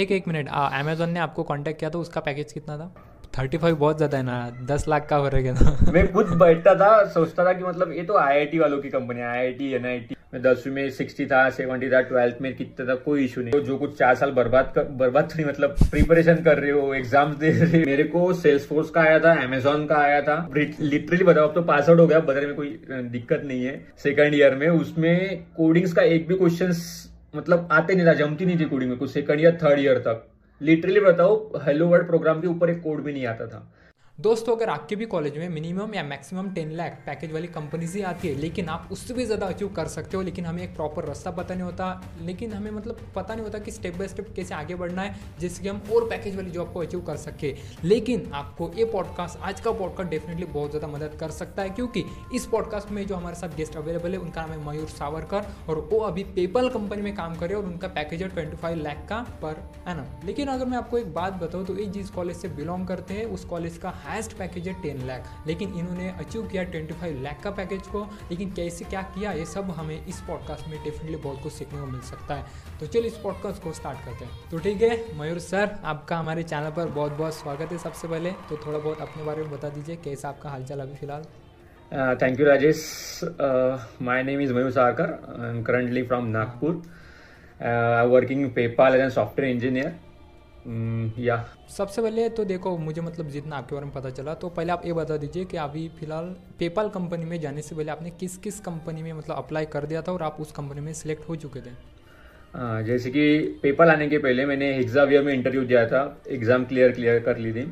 एक एक minute Amazon ने आपको कांटेक्ट किया तो उसका पैकेज कितना था? थर्टी फाइव बहुत ज़्यादा है ना, दस लाख का हो रहा था? मैं खुद बैठता था, सोचता था कि मतलब ये तो आईआईटी वालों की company I I T N I T मैं दसवीं में सिक्सटी था सेवेंटी था ट्वेल्थ में कितना था, कोई इशू नहीं। तो जो कुछ चार साल बर्बाद कर, बर्बाद नहीं मतलब प्रिपरेशन कर रहे हो एग्ज़ाम्स दे रहे हो। मेरे को सेल्स फोर्स का आया था अमेजोन का आया था। लिटरली बताओ, अब तो पास आउट हो गया बदलने में कोई दिक्कत नहीं है। सेकंड ईयर में उसमें कोडिंग्स का एक भी क्वेश्चन मतलब आते नहीं था जमती नहीं थी कोडिंग में कुछ। सेकंड ईयर थर्ड ईयर तक। लिटरली बताओ हेलो वर्ल्ड प्रोग्राम के ऊपर एक कोड भी नहीं आता था। दोस्तों अगर आपके भी कॉलेज में मिनिमम या मैक्सिमम टेन लाख पैकेज वाली कंपनीज़ ही आती है, लेकिन आप उससे भी ज़्यादा अचीव कर सकते हो, लेकिन हमें एक प्रॉपर रास्ता पता नहीं होता, लेकिन हमें मतलब पता नहीं होता कि स्टेप बाय स्टेप कैसे आगे बढ़ना है, जिससे हम और पैकेज वाली जॉब को अचीव कर सके। लेकिन आपको ये पॉडकास्ट आज का पॉडकास्ट डेफिनेटली बहुत ज़्यादा मदद कर सकता है, क्योंकि इस पॉडकास्ट में जो हमारे साथ गेस्ट अवेलेबल है, उनका नाम है मयूर सावरकर, और वो अभी पेपल कंपनी में काम करे और उनका पैकेज है ट्वेंटी फाइव लाख का पर एनम लेकिन अगर मैं आपको एक बात बताऊँ तो ये जिस कॉलेज से बिलोंग करते हैं, उस कॉलेज का हाइस्ट पैकेज है टेन लाख लेकिन इन्होंने अचीव किया ट्वेंटी फाइव लाख का पैकेज को। लेकिन कैसे क्या किया? ये सब हमें इस पॉडकास्ट में डेफिनेटली बहुत कुछ सीखने को मिल सकता है। तो चलिए इस पॉडकास्ट को स्टार्ट करते हैं। तो ठीक है, मयूर सर आपका हमारे चैनल पर बहुत बहुत स्वागत है सबसे पहले। तो थोड़ा बहुत अपने बारे में बता दीजिए, कैसा आपका हालचाल अभी फ़िलहाल? Thank you Rajesh my name is Mayur Sarkar I am currently from Nagpur working PayPal as an software engineer या सबसे पहले तो देखो मुझे मतलब जितना आपके बारे में पता चला तो पहले आप ये बता दीजिए कि अभी फ़िलहाल पेपाल कंपनी में जाने से पहले आपने किस किस कंपनी में मतलब अप्लाई कर दिया था और आप उस कंपनी में सिलेक्ट हो चुके थे? आ, जैसे कि पेपाल आने के पहले मैंने एग्जावियर में इंटरव्यू दिया था एग्ज़ाम क्लियर क्लियर कर ली थी।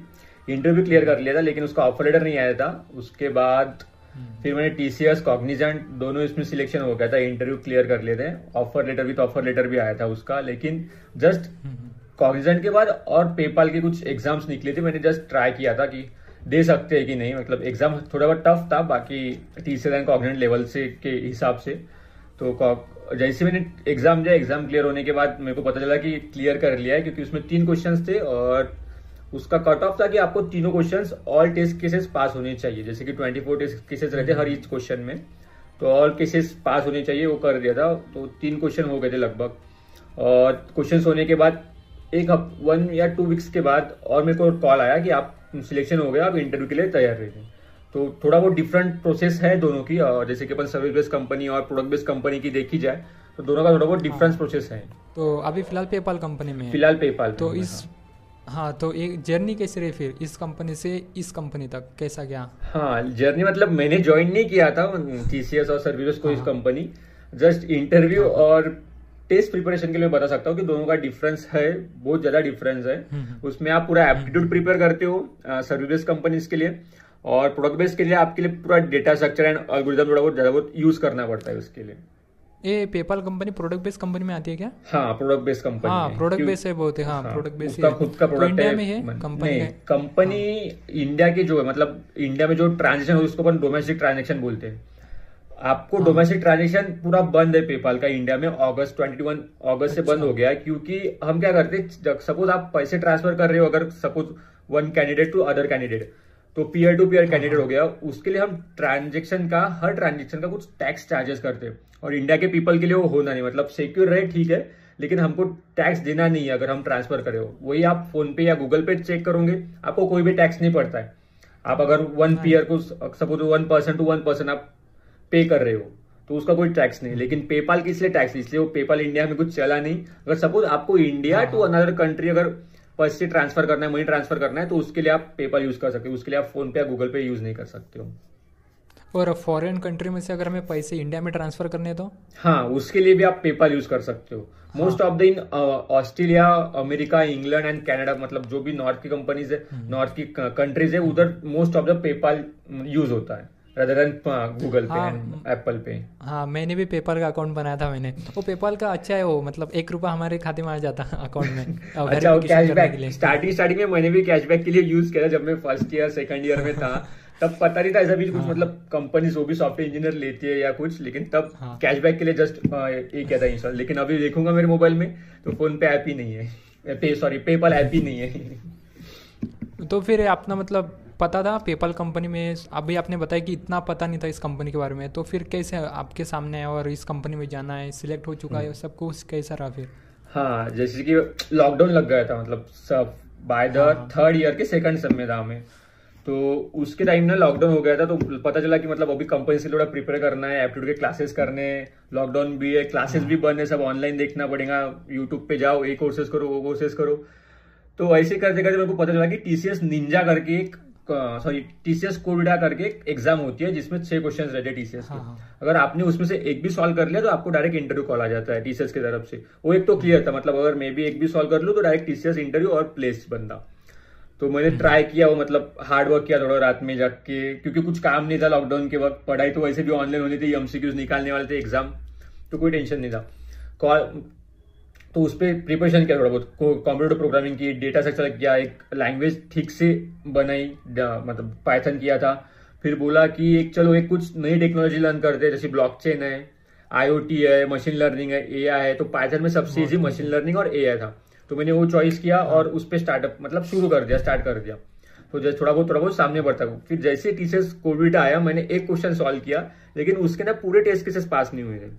इंटरव्यू क्लियर कर लिया था लेकिन उसका ऑफ़र लेटर नहीं आया था। उसके बाद हम्म। फिर मैंने टीसीएस कॉग्निजेंट दोनों इसमें सिलेक्शन हो गया था इंटरव्यू क्लियर कर लिए थे। ऑफ़र लेटर भी तो ऑफ़र लेटर भी आया था उसका लेकिन जस्ट कॉग्निजेंट के बाद और पेपाल के कुछ एग्ज़ाम्स निकले थे, मैंने जस्ट ट्राई किया था कि दे सकते हैं कि नहीं मतलब एग्ज़ाम थोड़ा बहुत टफ था, बाकी टीचर एंड कॉग्निजेंट लेवल से के हिसाब से। तो जैसे मैंने एग्ज़ाम दिया एग्ज़ाम क्लियर होने के बाद मेरे को पता चला कि क्लियर कर लिया है, क्योंकि उसमें तीन क्वेश्चन थे और उसका कट ऑफ़ था कि आपको तीनों question all test cases pass होने चाहिए। जैसे कि ट्वेंटी फोर टेस्ट केसेस रहते हर ईच क्वेश्चन में तो ऑल केसेस पास होने चाहिए, वो कर दिया था तो तीन क्वेश्चन हो गए थे लगभग। और क्वेश्चन होने के बाद एक वन या टू वीक्स के बाद और मेरे को कॉल आया कि आप सिलेक्शन हो गया आप इंटरव्यू के लिए तैयार रहिए तो थोड़ा बहुत डिफरेंट प्रोसेस है दोनों की और जैसे कि अपन सर्विस बेस्ड कंपनी और प्रोडक्ट बेस्ड कंपनी की देखी जाए तो दोनों का थोड़ा बहुत डिफरेंस प्रोसेस है। तो अभी फ़िलहाल पेपाल कंपनी में फ़िलहाल पेपाल तो इस हाँ। तो एक जर्नी कैसे रही फिर? इस कंपनी से इस कंपनी तक कैसा गया? हाँ जर्नी मतलब मैंने ज्वाइन नहीं किया था टीसीएस और सर्विस को इस कंपनी जस्ट इंटरव्यू और टेस्ट प्रिपरेशन के लिए बता सकता हूँ कि दोनों का डिफरेंस है बहुत ज़्यादा डिफरेंस है। हम्म, हम्म। उसमें आप पूरा एप्टीट्यूड प्रिपेयर करते हो सर्विस कंपनीज़ के लिए और प्रोडक्ट बेस के लिए आपके लिए पूरा डेटा स्ट्रक्चर एंड अलगोरिथम थोड़ा बहुत ज़्यादा बहुत यूज़ करना पड़ता है उसके लिए। ये PayPal company product based company में आती है क्या? हाँ प्रोडक्ट बेस्ड कंपनी हाँ प्रोडक्ट बेस है बहुत हाँ, हाँ प्रोडक्ट है। खुद का प्रोडक्ट तो इंडिया में है कंपनी कंपनी इंडिया की जो है मतलब इंडिया में जो ट्रांजेक्शन हो उसको अपन डोमेस्टिक ट्रांजेक्शन बोलते हैं। आपको डोमेस्टिक हाँ। ट्रांजेक्शन पूरा बंद है पेपाल का इंडिया में अगस्त ट्वेंटी वन अगस्त से बंद अच्छा। हो गया क्योंकि हम क्या करते हैं सपोज़ आप पैसे ट्रांसफ़र कर रहे हो अगर suppose one candidate to other candidate तो पीयर टू पीयर कैंडिडेट हो। गया उसके लिए हम ट्रांजेक्शन का हर ट्रांजेक्शन का कुछ टैक्स चार्जेस करते हैं। और इंडिया के पीपल के लिए वो होना नहीं मतलब सिक्योर रहे ठीक है लेकिन हमको टैक्स देना नहीं है अगर हम ट्रांसफ़र करें वही आप फ़ोन पे या गूगल पे चेक करोगे आपको कोई भी टैक्स नहीं पड़ता है। आप अगर वन पीयर को suppose one percent to one percent आप पे कर रहे हो तो उसका कोई टैक्स नहीं। लेकिन पेपाल की इसलिए टैक्स इसलिए वो पेपाल इंडिया में कुछ चला नहीं। अगर सपोज़ आपको इंडिया टू अनदर कंट्री अगर पैसे ट्रांसफ़र करना है मनी ट्रांसफ़र करना है तो उसके लिए आप पेपाल यूज़ कर सकते हो। उसके लिए आप फ़ोन पे या गूगल पे यूज़ नहीं कर सकते हो। और फॉरेन कंट्री में से अगर हमें पैसे इंडिया में ट्रांसफ़र करने तो? हाँ उसके लिए भी आप पेपाल यूज़ कर सकते हो। Most of the in Australia America England and Canada मतलब जो भी नॉर्थ की कंपनीज़ है नॉर्थ। की कंट्रीज़ है उधर most of the PayPal use होता है। गूगल पे एप्पल पे हाँ। मैंने भी पेपर का अकाउंट बनाया था मैंने। वो पेपर का अच्छा है वो मतलब एक रुपया हमारे खाते में आ जाता अकाउंट में अच्छा कैशबैक स्टार्टिंग स्टार्टिंग में मैंने भी कैशबैक के लिए यूज़ किया जब मैं फ़र्स्ट ईयर सेकंड ईयर में था। तब पता नहीं था ऐसा भी कुछ हाँ। मतलब कंपनी वो भी सॉफ्टवेयर इंजीनियर लेती है या कुछ लेकिन तब हाँ। कैशबैक के लिए जस्ट ये क्या था इंस्टॉल लेकिन अभी देखूँगा मेरे मोबाइल में तो फ़ोन पे ऐप ही नहीं है। पे सॉरी पेपल ऐप ही नहीं है। तो फिर अपना मतलब पता था पेपल कंपनी में अभी आपने बताया कि इतना पता नहीं था इस कंपनी के बारे में तो फिर कैसे आपके सामने और इस कंपनी में जाना है सिलेक्ट हो चुका है हम्म। सब कुछ कैसा रहा फिर? हाँ जैसे कि लॉकडाउन लग गया था मतलब सब बाय द थर्ड ईयर के सेकंड सेम में था हमें तो उसके टाइम ना लॉकडाउन हो गया था तो पता चला कि मतलब अभी कंपनी से थोड़ा प्रिपेयर करना है एप्टीट्यूड के क्लासेस करने लॉकडाउन भी है क्लासेस भी बंद है सब ऑनलाइन देखना पड़ेगा यूट्यूब पे जाओ ये कोर्सेज करो वो कोर्सेज करो तो ऐसे करते करते मेरे को पता चला कि टीसीएस निंजा करके एक सॉरी टीसीएस कोविडा करके एक एग्ज़ाम होती है जिसमें छह क्वेश्चन रहते हैं टीसीएस के। हाँ, हाँ। अगर आपने उसमें से एक भी सॉल्व कर लिया तो आपको डायरेक्ट इंटरव्यू कॉल आ जाता है टीसीएस की तरफ़ से। वो एक तो क्लियर था मतलब अगर मैं भी एक भी सॉल्व कर लू तो डायरेक्ट टीसीएस इंटरव्यू और प्लेस बनता। तो मैंने ट्राई। किया वो मतलब हार्ड वर्क किया थोड़ा रात में जाके क्योंकि कुछ काम नहीं था लॉकडाउन के वक्त। पढ़ाई तो वैसे भी ऑनलाइन होनी थी एमसीक्यूज निकालने वाले थे एग्ज़ाम तो कोई टेंशन नहीं था। कॉल तो उस पर प्रिपरेशन किया थोड़ा बहुत। कंप्यूटर प्रोग्रामिंग की डेटा स्ट्रक्चर किया एक लैंग्वेज ठीक से बनाई मतलब पाइथन किया था। फिर बोला कि एक चलो एक कुछ नई टेक्नोलॉजी लर्न करते हैं जैसे ब्लॉकचेन है आईओटी है मशीन लर्निंग है एआई है तो पाइथन में सबसे इजी मशीन लर्निंग और एआई था। तो मैंने वो चॉइस किया और उस पर स्टार्टअप मतलब शुरू कर दिया स्टार्ट कर दिया। तो जैसे थोड़ा बहुत थोड़ा बहुत सामने बढ़ता हूँ फिर जैसे टीचर्स कोविड आया मैंने एक क्वेश्चन सॉल्व किया लेकिन उसके ना पूरे टेस्ट केसेस पास नहीं हुए थे।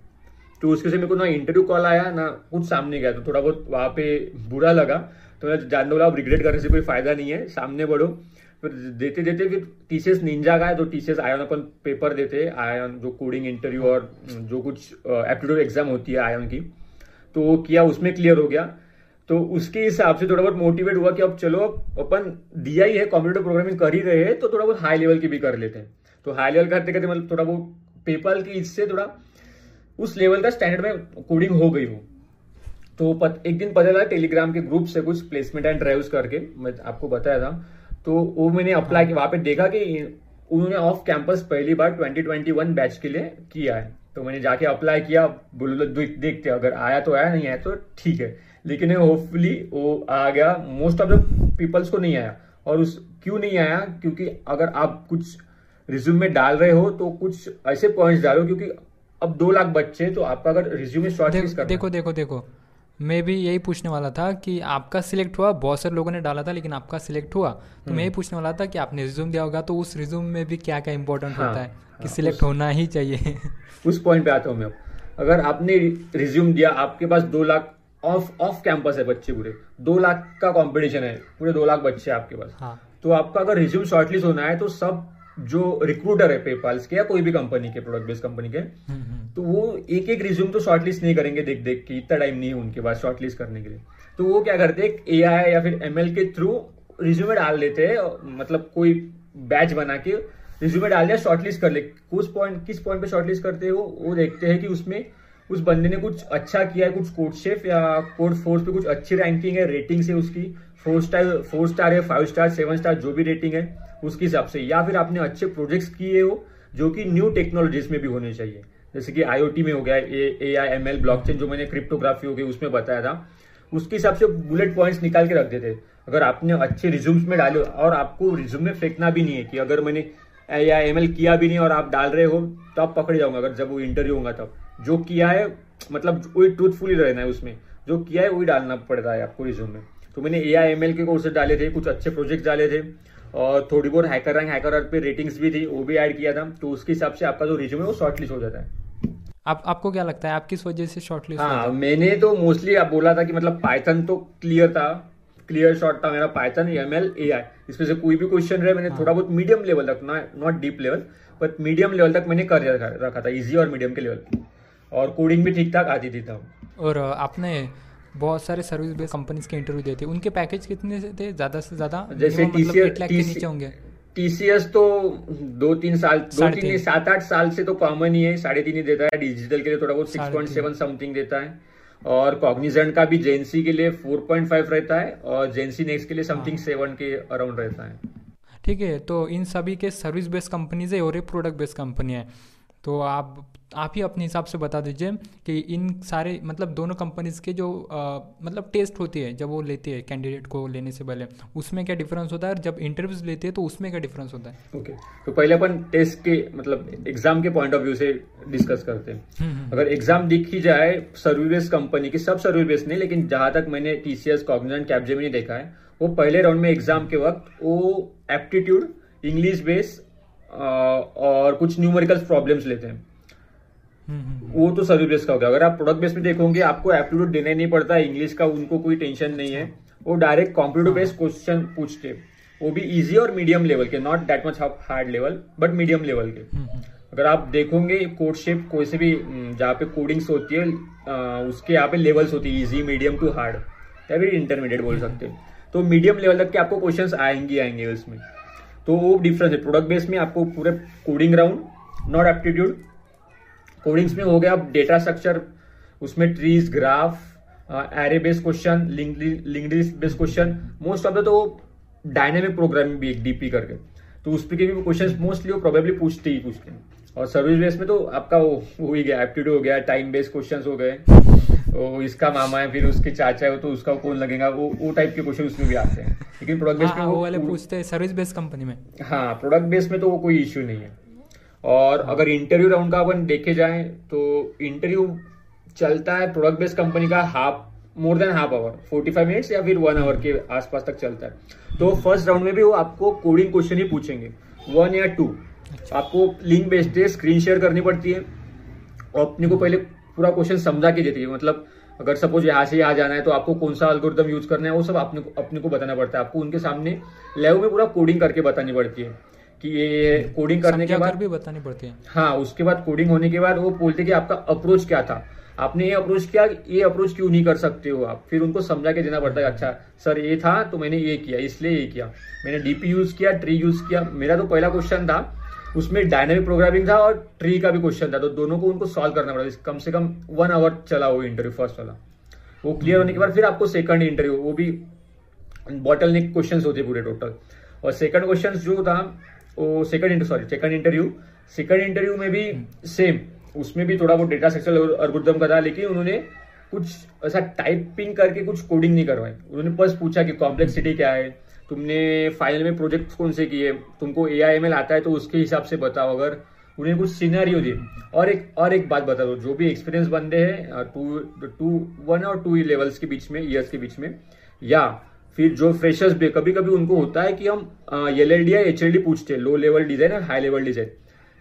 तो उसके से मेरे को ना इंटरव्यू कॉल आया, ना कुछ सामने गया तो थोड़ा बहुत वहाँ पे बुरा लगा। तो मैं जान दो रिग्रेट करने से कोई फ़ायदा नहीं है, सामने बढ़ो। फिर देते देते फिर टीसीएस निंजा का है तो टीसीएस आयन अपन पेपर देते आयन जो कोडिंग इंटरव्यू और जो कुछ एप्टीट्यूड एग्ज़ाम होती है आयन की तो वो किया, उसमें क्लियर हो गया। तो उसके हिसाब से थोड़ा बहुत मोटिवेट हुआ कि अब चलो अपन दिया ही है कंप्यूटर प्रोग्रामिंग कर ही रहे हैं तो थोड़ा बहुत हाई लेवल की भी कर लेते हैं। तो हाई लेवल करते करते मतलब थोड़ा बहुत पेपर की इससे थोड़ा उस लेवल का स्टैंडर्ड में कोडिंग हो गई हो। तो पत, एक दिन पता चला टेलीग्राम के ग्रुप से कुछ प्लेसमेंट एंड ड्राइव्स करके मैं आपको बताया था। तो वो मैंने अप्लाई किया वहाँ पे देखा कि उन्होंने ऑफ़ कैंपस पहली बार 2021 बैच के लिए किया है। तो मैंने जाके अप्लाई किया बोलो देखते अगर आया तो आया नहीं आया तो ठीक है। लेकिन होपफुली वो आ गया। मोस्ट ऑफ़ द पीपल्स को नहीं आया। और उस क्यों नहीं आया? क्योंकि अगर आप कुछ रिज्यूम में डाल रहे हो तो कुछ ऐसे पॉइंट्स डालो क्योंकि अब दो लाख बच्चे तो आपका अगर रिज्यूमे शॉर्ट लिस्ट करना देखो देखो देखो। मैं भी यही पूछने वाला था कि आपका सिलेक्ट हुआ बहुत सारे लोगों ने डाला था लेकिन आपका सिलेक्ट हुआ। तो मैं यही हम्म। पूछने वाला था कि आपने रिज्यूम दिया होगा तो उस रिज्यूम में भी क्या क्या इंपॉर्टेंट हाँ, होता है कि हाँ, सिलेक्ट होना ही चाहिए? उस पॉइंट पे आता हूँ मैं। अगर आपने रिज्यूम दिया आपके पास दो लाख ऑफ़ ऑफ़ कैंपस है बच्चे पूरे दो लाख का कॉम्पिटिशन है पूरे दो लाख बच्चे आपके पास। हाँ. तो आपका अगर रिज्यूम शॉर्टलिस्ट होना है तो सब जो रिक्रूटर है पेपाल्स के या कोई भी कंपनी के प्रोडक्ट बेस्ड कंपनी के हम्म, हम्म। तो वो एक एक रिज्यूम तो शॉर्टलिस्ट नहीं करेंगे देख देख के इतना टाइम नहीं है उनके पास शॉर्टलिस्ट करने के लिए। तो वो क्या करते हैं ए आई या फिर एमएल के थ्रू रिज्यूमे डाल देते हैं मतलब कोई बैच बना के रिज्यूमे डाल दिया शॉर्टलिस्ट कर ले। कुछ पॉइंट किस पॉइंट पे शॉर्टलिस्ट करते हो वो? देखते हैं कि उसमें उस बंदे ने कुछ अच्छा किया है कुछ कोड शेफ या कोड फोर्स पे कुछ अच्छी रैंकिंग है रेटिंग है उसकी फोर स्टार फोर स्टार है फाइव स्टार सेवन स्टार जो भी रेटिंग है। उसके हिसाब से, या फिर आपने अच्छे प्रोजेक्ट्स किए हो जो कि न्यू टेक्नोलॉजीज़ में भी होने चाहिए। जैसे कि आईओटी में हो गया A I M L blockchain जो मैंने क्रिप्टोग्राफी हो गई, उसमें बताया था। उसके हिसाब से बुलेट पॉइंट्स निकाल के रख देते। अगर आपने अच्छे रिज्यूम्स में डाले, और आपको रिज्यूम में फेंकना भी नहीं है कि अगर मैंने ए आई एम एल किया भी नहीं और आप डाल रहे हो तो आप पकड़े जाऊँगा अगर जब वो इंटरव्यू होगा तब। जो किया है मतलब वही ट्रूथफुली रहना है उसमें। जो किया है, वही डालना पड़ता है आपको रिज्यूम में। तो मैंने ए आई एम एल के कोर्सेज डाले थे, कुछ अच्छे प्रोजेक्ट डाले थे। और थोड़ी बहुत हैकर रैंक हैकर पे रेटिंग्स भी थी वो भी ऐड किया था। तो उसके हिसाब से आपका जो रिज्यूम है वो शॉर्ट लिस्ट हो जाता है। आप आपको क्या लगता है? आप किस वजह से शॉर्ट लिस्ट हाँ? मैंने तो मोस्टली आप बोला था कि मतलब पाइथन तो क्लियर था क्लियर शॉर्ट था मेरा Python M L A I इसमें से कोई भी क्वेश्चन रहे मैंने हाँ. थोड़ा बहुत मीडियम लेवल तक not deep level but medium level तक मैंने कर रखा था इजी और मीडियम के लेवल और कोडिंग भी ठीक ठाक आती थी तब। और आपने बहुत सारे सर्विस बेस्ड कंपनीज़ के इंटरव्यू दिए थे उनके पैकेज कितने थे? ज़्यादा से ज़्यादा जैसे टीसीएस होंगे। टीसीएस तो दो तीन साल दो तीन सात आठ साल से तो कॉमन ही है। साढ़े तीन ही देता है। डिजिटल के लिए थोड़ा बहुत सिक्स पॉइंट सेवन समथिंग देता है। और कॉग्निजेंट का भी जेंसी के लिए फोर पॉइंट फाइव रहता है। और जेंसी नेक्स्ट के लिए समथिंग हाँ। सेवन के अराउंड रहता है। ठीक है तो इन सभी के सर्विस बेस्ड कंपनीज़ है और एक प्रोडक्ट बेस्ड कंपनी है। तो आप आप ही अपने हिसाब से बता दीजिए कि इन सारे मतलब दोनों कंपनीज़ के जो आ, मतलब टेस्ट होती है जब वो लेती है कैंडिडेट को लेने से पहले उसमें क्या डिफरेंस होता है और जब इंटरव्यूज़ लेते हैं तो उसमें क्या डिफरेंस होता है ओके okay. तो पहले अपन टेस्ट के मतलब एग्ज़ाम के पॉइंट ऑफ़ व्यू से डिस्कस करते हैं हम्म, हम्म। अगर एग्ज़ाम देखी जाए सर्विस कंपनी की सब सर्विस नहीं लेकिन जहाँ तक मैंने टीसीएस कॉग्निजेंट कैपजेमिनी देखा है वो पहले राउंड में एग्ज़ाम के वक्त वो एप्टीट्यूड इंग्लिश बेस और कुछ न्यूमेरिकल प्रॉब्लम्स लेते हैं वो तो सर्विस बेस का हो गया। अगर आप प्रोडक्ट बेस में देखोगे आपको एप्टीट्यूड देना नहीं पड़ता। इंग्लिश का उनको कोई टेंशन नहीं है। वो डायरेक्ट कॉम्प्यूटर बेस्ड क्वेश्चन पूछते। वो भी इजी और मीडियम लेवल के not that much hard level but medium level के। हम्म, हम्म, अगर आप देखोगे कोड शेप कोई से भी हम्म, जहाँ पे कोडिंग्स होती है उसके यहाँ पे लेवल्स होती है इजी मीडियम टू हार्ड या फिर इंटरमीडिएट बोल सकते हैं। तो मीडियम लेवल तक के आपको क्वेश्चंस आएँगे आएँगे उसमें। तो वो डिफरेंस है। प्रोडक्ट बेस में आपको पूरे coding round not aptitude codings में हो गया डेटा स्ट्रक्चर उसमें trees graph array based question link based question most of the तो डायनेमिक प्रोग्रामिंग भी एक डीपी करके। तो उस पे के भी क्वेश्चन मोस्टली वो प्रोबेबली पूछते ही पूछते हैं। और सर्विस बेस में तो आपका वो हो ही गया एप्टीट्यूड हो गया टाइम बेस्ड क्वेश्चन हो गए। वो इसका मामा है फिर उसके चाचा है तो उसका कौन लगेगा वो वो टाइप के क्वेश्चन उसमें भी आते हैं। लेकिन प्रोडक्ट बेस हाँ, में हाँ, वो वो वाले पूछते हैं सर्विस बेस्ड कंपनी में। हाँ प्रोडक्ट बेस में तो वो कोई इश्यू नहीं है। और अगर इंटरव्यू राउंड का अपन देखे जाए तो इंटरव्यू चलता है प्रोडक्ट बेस्ड कंपनी का half more than half hour 45 minutes या फिर वन आवर के आसपास तक चलता है। तो फ़र्स्ट राउंड में भी वो आपको कोडिंग क्वेश्चन ही पूछेंगे। वन या टू आपको लिंक बेस्ड है स्क्रीन शेयर करनी पड़ती है। और अपने को पहले पूरा क्वेश्चन समझा के देती है। मतलब अगर सपोज़ यहाँ से यहाँ जाना है तो आपको कौन सा अल्गोरिदम यूज़ करना है वो सब अपने को अपने को बताना पड़ता है। आपको उनके सामने लेव में पूरा कोडिंग करके बतानी पड़ती है। कि ये कोडिंग करने के बाद भी बतानी पड़ती है। हाँ उसके बाद कोडिंग होने के बाद वो बोलते कि आपका अप्रोच क्या था? आपने ये अप्रोच किया ये अप्रोच क्यों नहीं कर सकते हो आप? फिर उनको समझा के देना पड़ता है अच्छा सर ये था तो मैंने ये किया इसलिए ये किया। मैंने डीपी यूज़ किया ट्री यूज़ किया। मेरा तो पहला क्वेश्चन था उसमें डायनामिक प्रोग्रामिंग था और ट्री का भी क्वेश्चन था। तो दोनों को उनको सॉल्व करना पड़ा। कम से कम वन आवर चला वो इंटरव्यू फ़र्स्ट वाला। वो क्लियर होने के बाद फिर आपको सेकंड इंटरव्यू वो भी बॉटल नेक क्वेश्चन होते पूरे टोटल और सेकंड क्वेश्चन जो था second sorry second interview second interview में भी सेम उसमें भी थोड़ा बहुत डेटा स्ट्रक्चर अल्गोरिदम का था लेकिन उन्होंने कुछ ऐसा टाइपिंग करके कुछ कोडिंग नहीं करवाई। उन्होंने बस पूछा कि कॉम्प्लेक्सिटी क्या है? तुमने फाइनल में प्रोजेक्ट कौन से किए? तुमको ए आई एम एल आता है तो उसके हिसाब से बताओ अगर उन्हें कुछ सिनेरियो दिए और एक और एक बात बता दो जो भी एक्सपीरियंस बंदे हैं टू टू वन और टू लेवल्स के बीच में ईयर्स के बीच में या फिर जो फ्रेशर्स भी कभी कभी उनको होता है कि हम एल एल डी या एच एल डी पूछते हैं लो लेवल डिज़ाइन और हाई लेवल डिज़ाइन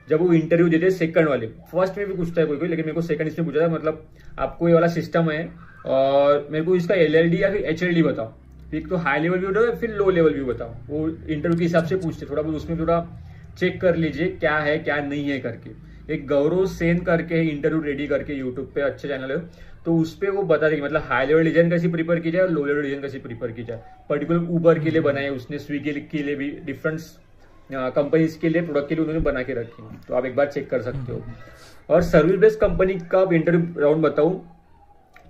जब वो इंटरव्यू देते हैं सेकंड वाले फ़र्स्ट में भी पूछता है कोई कोई, लेकिन मेरे को सेकंड इसमें पूछा था मतलब आपको ये वाला सिस्टम है, और मेरे को इसका एल एल डी या फिर एच एल डी बताओ। एक तो हाई लेवल भी बताओ, फिर लो लेवल भी बताओ। वो इंटरव्यू के हिसाब से पूछते थोड़ा बहुत उसमें थोड़ा चेक कर लीजिए, क्या है, क्या नहीं है करके। एक गौरव सेन करके इंटरव्यू रेडी करके यूट्यूब पे, अच्छे चैनल है। तो उस पर वो बता देगी मतलब हाई लेवल डिज़ाइन कैसे प्रिपेयर की जाए और लो लेवल डिज़ाइन कैसे प्रिपेयर की जाए। पर्टिकुलर ऊबर के लिए बनाए उसने स्विगी के लिए भी डिफरेंट कंपनीज़ के लिए प्रोडक्ट के लिए उन्होंने बना के रखी हैं। तो आप एक बार चेक कर सकते हो। और सर्विस बेस्ड कंपनी का इंटरव्यू राउंड बताऊँ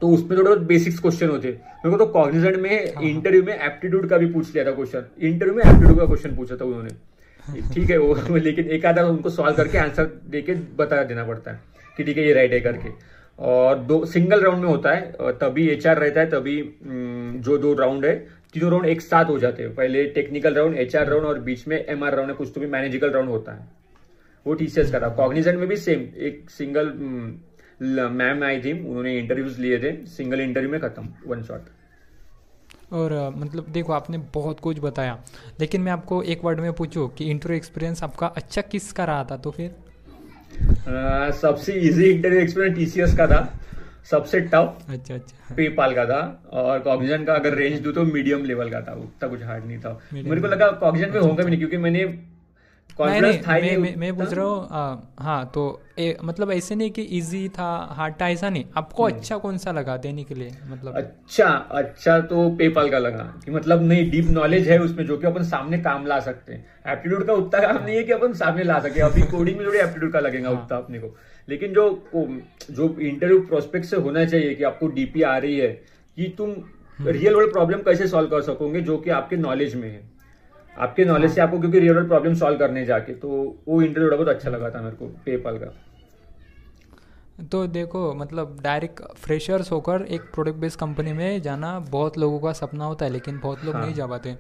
तो उसमें थोड़ा बेसिक्स क्वेश्चन होते। मेरे को तो कॉग्निजेंट में इंटरव्यू में एप्टीट्यूड का भी पूछ लिया था क्वेश्चन इंटरव्यू में एप्टीट्यूड का क्वेश्चन पूछा था उन्होंने। ठीक है वो लेकिन एक आधा उनको सॉल्व करके आंसर देके बता देना पड़ता है कि ठीक है ये राइट है करके। और दो सिंगल राउंड में होता है तभी एचआर रहता है, तभी जो दो राउंड है, तीनों राउंड एक साथ हो जाते हैं। पहले टेक्निकल राउंड एच राउंड और बीच में एमआर राउंड है, कुछ तो भी मैनेजिकल राउंड होता है। वो टीसीएस का था। कॉग्निजेंट में भी सेम एक सिंगल मैम आई थी, उन्होंने इंटरव्यूज़ लिए थे सिंगल इंटरव्यू में खत्म वन शॉट और मतलब देखो, आपने बहुत कुछ बताया। लेकिन मैं आपको एक वर्ड में पूछूँ कि इंटरव्यू एक्सपीरियंस आपका अच्छा किसका रहा था? तो फिर? अह, सबसे इजी इंटरव्यू एक्सपीरियंस टीसीएस का था। सबसे टफ अच्छा अच्छा। पेपाल का था। और कॉक्जन का अगर रेंज दू तो मीडियम लेवल का था। उतना कुछ हार्ड नहीं था। मेरे को लगा कॉक्जन में होगा भी नहीं क्योंकि मैंने नहीं कॉन्फिडेंस था मैं मैं मैं पूछ रहा हूँ हाँ तो ए, मतलब ऐसे नहीं कि इजी था हार्ड था ऐसा नहीं। आपको हम्म। अच्छा कौन सा लगा देने के लिए मतलब? अच्छा अच्छा तो पेपाल का लगा कि मतलब नहीं डीप नॉलेज है उसमें जो कि अपन सामने काम ला सकते हैं। एप्टीट्यूड का उतना काम नहीं है कि अपन सामने ला सके अभी कोडिंग में थोड़ी एप्टीट्यूड का लगेगा हाँ। उतना अपने को। लेकिन जो जो इंटरव्यू प्रोस्पेक्ट से होना चाहिए कि आपको डीपी आ रही है कि तुम। रियल वर्ल्ड प्रॉब्लम कैसे सॉल्व कर सकोगे जो कि आपके नॉलेज में है? आपके नॉलेज से आपको क्योंकि रियल वर्ल्ड प्रॉब्लम सॉल्व करने जाके तो वो इंटरव्यू बहुत अच्छा लगा था मेरे को पेपाल का। तो देखो मतलब डायरेक्ट फ्रेशर्स होकर एक प्रोडक्ट बेस्ड कंपनी में जाना बहुत लोगों का सपना होता है लेकिन बहुत लोग हाँ। नहीं जा पाते।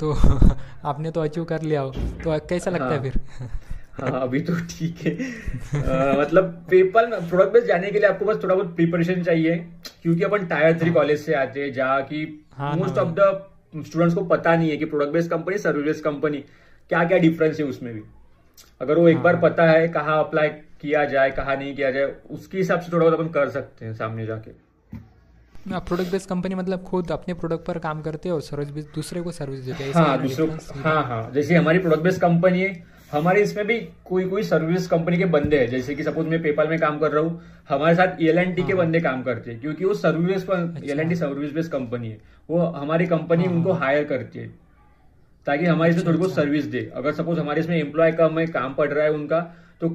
तो आपने तो अचीव कर लिया हो। तो कैसा लगता हाँ। है। हाँ। फिर? हाँ अभी तो ठीक है। अ, मतलब पेपर प्रोडक्ट बेस्ड जाने के लिए आपको बस थोड़ा बहुत प्रिपरेशन चाहिए क्योंकि अपन टायर थ्री कॉलेज से आते हैं जहाँ की हाँ, मोस्ट हाँ, ऑफ़ द स्टूडेंट्स को पता नहीं है कि product based company service based company क्या क्या डिफरेंस है उसमें भी। अगर वो एक बार हाँ। पता है कहाँ अप्लाई किया जाए कहाँ नहीं किया जाए उसके हिसाब से थोड़ा बहुत अपन कर सकते हैं सामने जाके। प्रोडक्ट बेस्ड कंपनी मतलब खुद अपने प्रोडक्ट पर काम करते हैं और सर्विस दूसरे को सर्विस देते हैं। हाँ दूसरों हाँ हाँ जैसे हमारी प्रोडक्ट बेस्ड कंपनी है हमारे इसमें भी कोई कोई सर्विस कंपनी के बंदे हैं जैसे कि सपोज़ मैं पेपाल में काम कर रहा हूँ हमारे साथ एल एन टी के हाँ। बंदे काम करते हैं क्योंकि वो service L N T service based company है वो हमारी कंपनी हाँ। उनको हायर करती है ताकि हमारे इसमें थोड़ी बहुत सर्विस अच्छा। दे। अगर सपोज़ हमारे इसमें एम्प्लॉय कम है काम पड़ रहा है उनका तो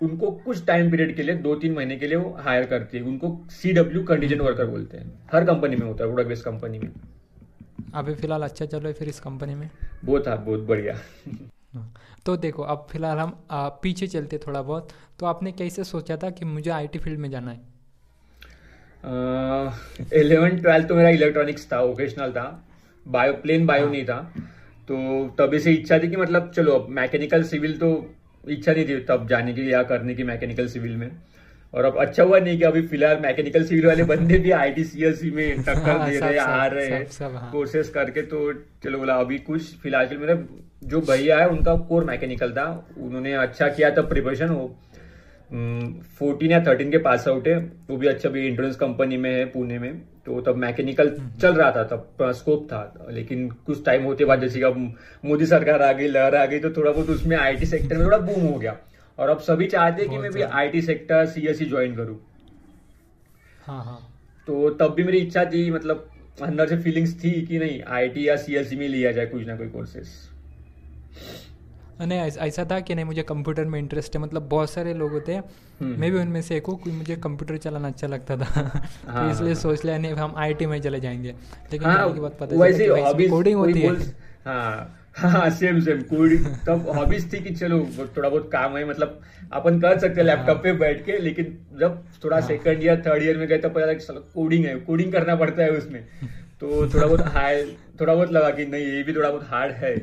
उनको कुछ टाइम पीरियड के लिए दो तीन महीने के लिए वो हायर करती है उनको सी डब्ल्यू कंडीजन वर्कर बोलते हैं। हर कंपनी में होता है प्रोडक्ट बेस्ड कंपनी में। अभी फ़िलहाल अच्छा चल रहा है फिर इस कंपनी में? बहुत हाँ बहुत बढ़िया। तो देखो अब फ़िलहाल हम आ, पीछे चलते थोड़ा बहुत। तो आपने कैसे सोचा था कि मुझे आईटी फ़ील्ड में जाना है? इलेवन ट्वेल्थ तो मेरा इलेक्ट्रॉनिक्स था वोकेशनल था। बायो प्लेन बायो नहीं था। तो तभी से इच्छा थी कि मतलब चलो मैकेनिकल सिविल तो इच्छा नहीं थी तब जाने की या करने की मैकेनिकल सिविल में। और अब अच्छा हुआ नहीं कि अभी फ़िलहाल मैकेनिकल सिविल वाले बंदे भी आई टी में टक्कर हाँ, दे रहे आ रहे हैं कोर्सेस हाँ। करके तो चलो बोला अभी कुछ फ़िलहाल मेरा जो भैया है उनका कोर मैकेनिकल था उन्होंने अच्छा किया था प्रिपरेशन वो फोर्टीन या थर्टीन के पास आउट है वो भी अच्छा भी इंश्योरेंस कंपनी में है पुणे में तो तब मैकेनिकल हम्म। चल रहा था तब स्कोप था लेकिन कुछ टाइम होते बाद जैसे कि अब मोदी सरकार आ गई लहर आ गई तो थोड़ा बहुत उसमें आईटी सेक्टर में थोड़ा बूम हो गया और अब सभी चाहते हैं कि मैं भी आईटी सेक्टर सीएससी ज्वाइन करूँ। हाँ हाँ। तो तब भी मेरी इच्छा थी मतलब अंदर से फीलिंग्स थी कि नहीं आईटी या सीएससी में लिया जाए कुछ ना कोई कोर्सेस नहीं ऐसा था कि नहीं मुझे कंप्यूटर में इंटरेस्ट है। मतलब बहुत सारे लोग होते हैं हम्म। मैं भी उनमें से एक हूँ मुझे कंप्यूटर चलाना अच्छा लगता था। तो हाँ, तो इसलिए हाँ, सोच लिया नहीं हम आईटी में चले जाएँगे। लेकिन हाँ, की बात पता वैसे कोडिंग होती है। हाँ। हाँ सेम सेम कोडिंग तब हॉबीज थी कि चलो थोड़ा बहुत काम है मतलब अपन कर सकते हैं लैपटॉप पे बैठ के लेकिन जब थोड़ा सेकंड ईयर थर्ड ईयर में गए तो पता लगा कोडिंग है कोडिंग करना पड़ता है उसमें। तो थोड़ा बहुत हार्ड थोड़ा बहुत लगा कि नहीं ये भी थोड़ा बहुत हार्ड है।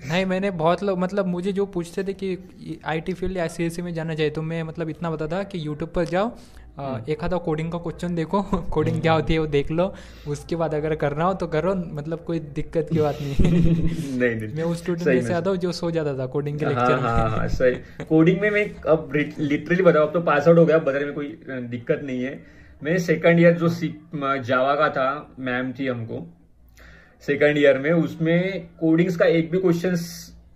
नहीं मैंने बहुत लोग मतलब मुझे जो पूछते थे कि आईटी फ़ील्ड या सी में जाना चाहिए तो मैं मतलब इतना बता था कि यूट्यूब पर जाओ हम्म। एक आधा कोडिंग का क्वेश्चन देखो कोडिंग क्या होती है वो देख लो उसके बाद अगर करना हो तो करो मतलब कोई दिक्कत की बात नहीं। नहीं, नहीं मैं उस स्टूडेंट में से आता हूँ जो सो जाता था कोडिंग के लेक्चर हाँ, हाँ, हाँ, सही। कोडिंग में मैं अब लिटरली बताऊँ अब तो पास आउट हो गया बताने में कोई दिक्कत नहीं है। मैं सेकंड ईयर जो जावा का था मैम थी हमको सेकंड ईयर में उसमें कोडिंग्स का एक भी क्वेश्चन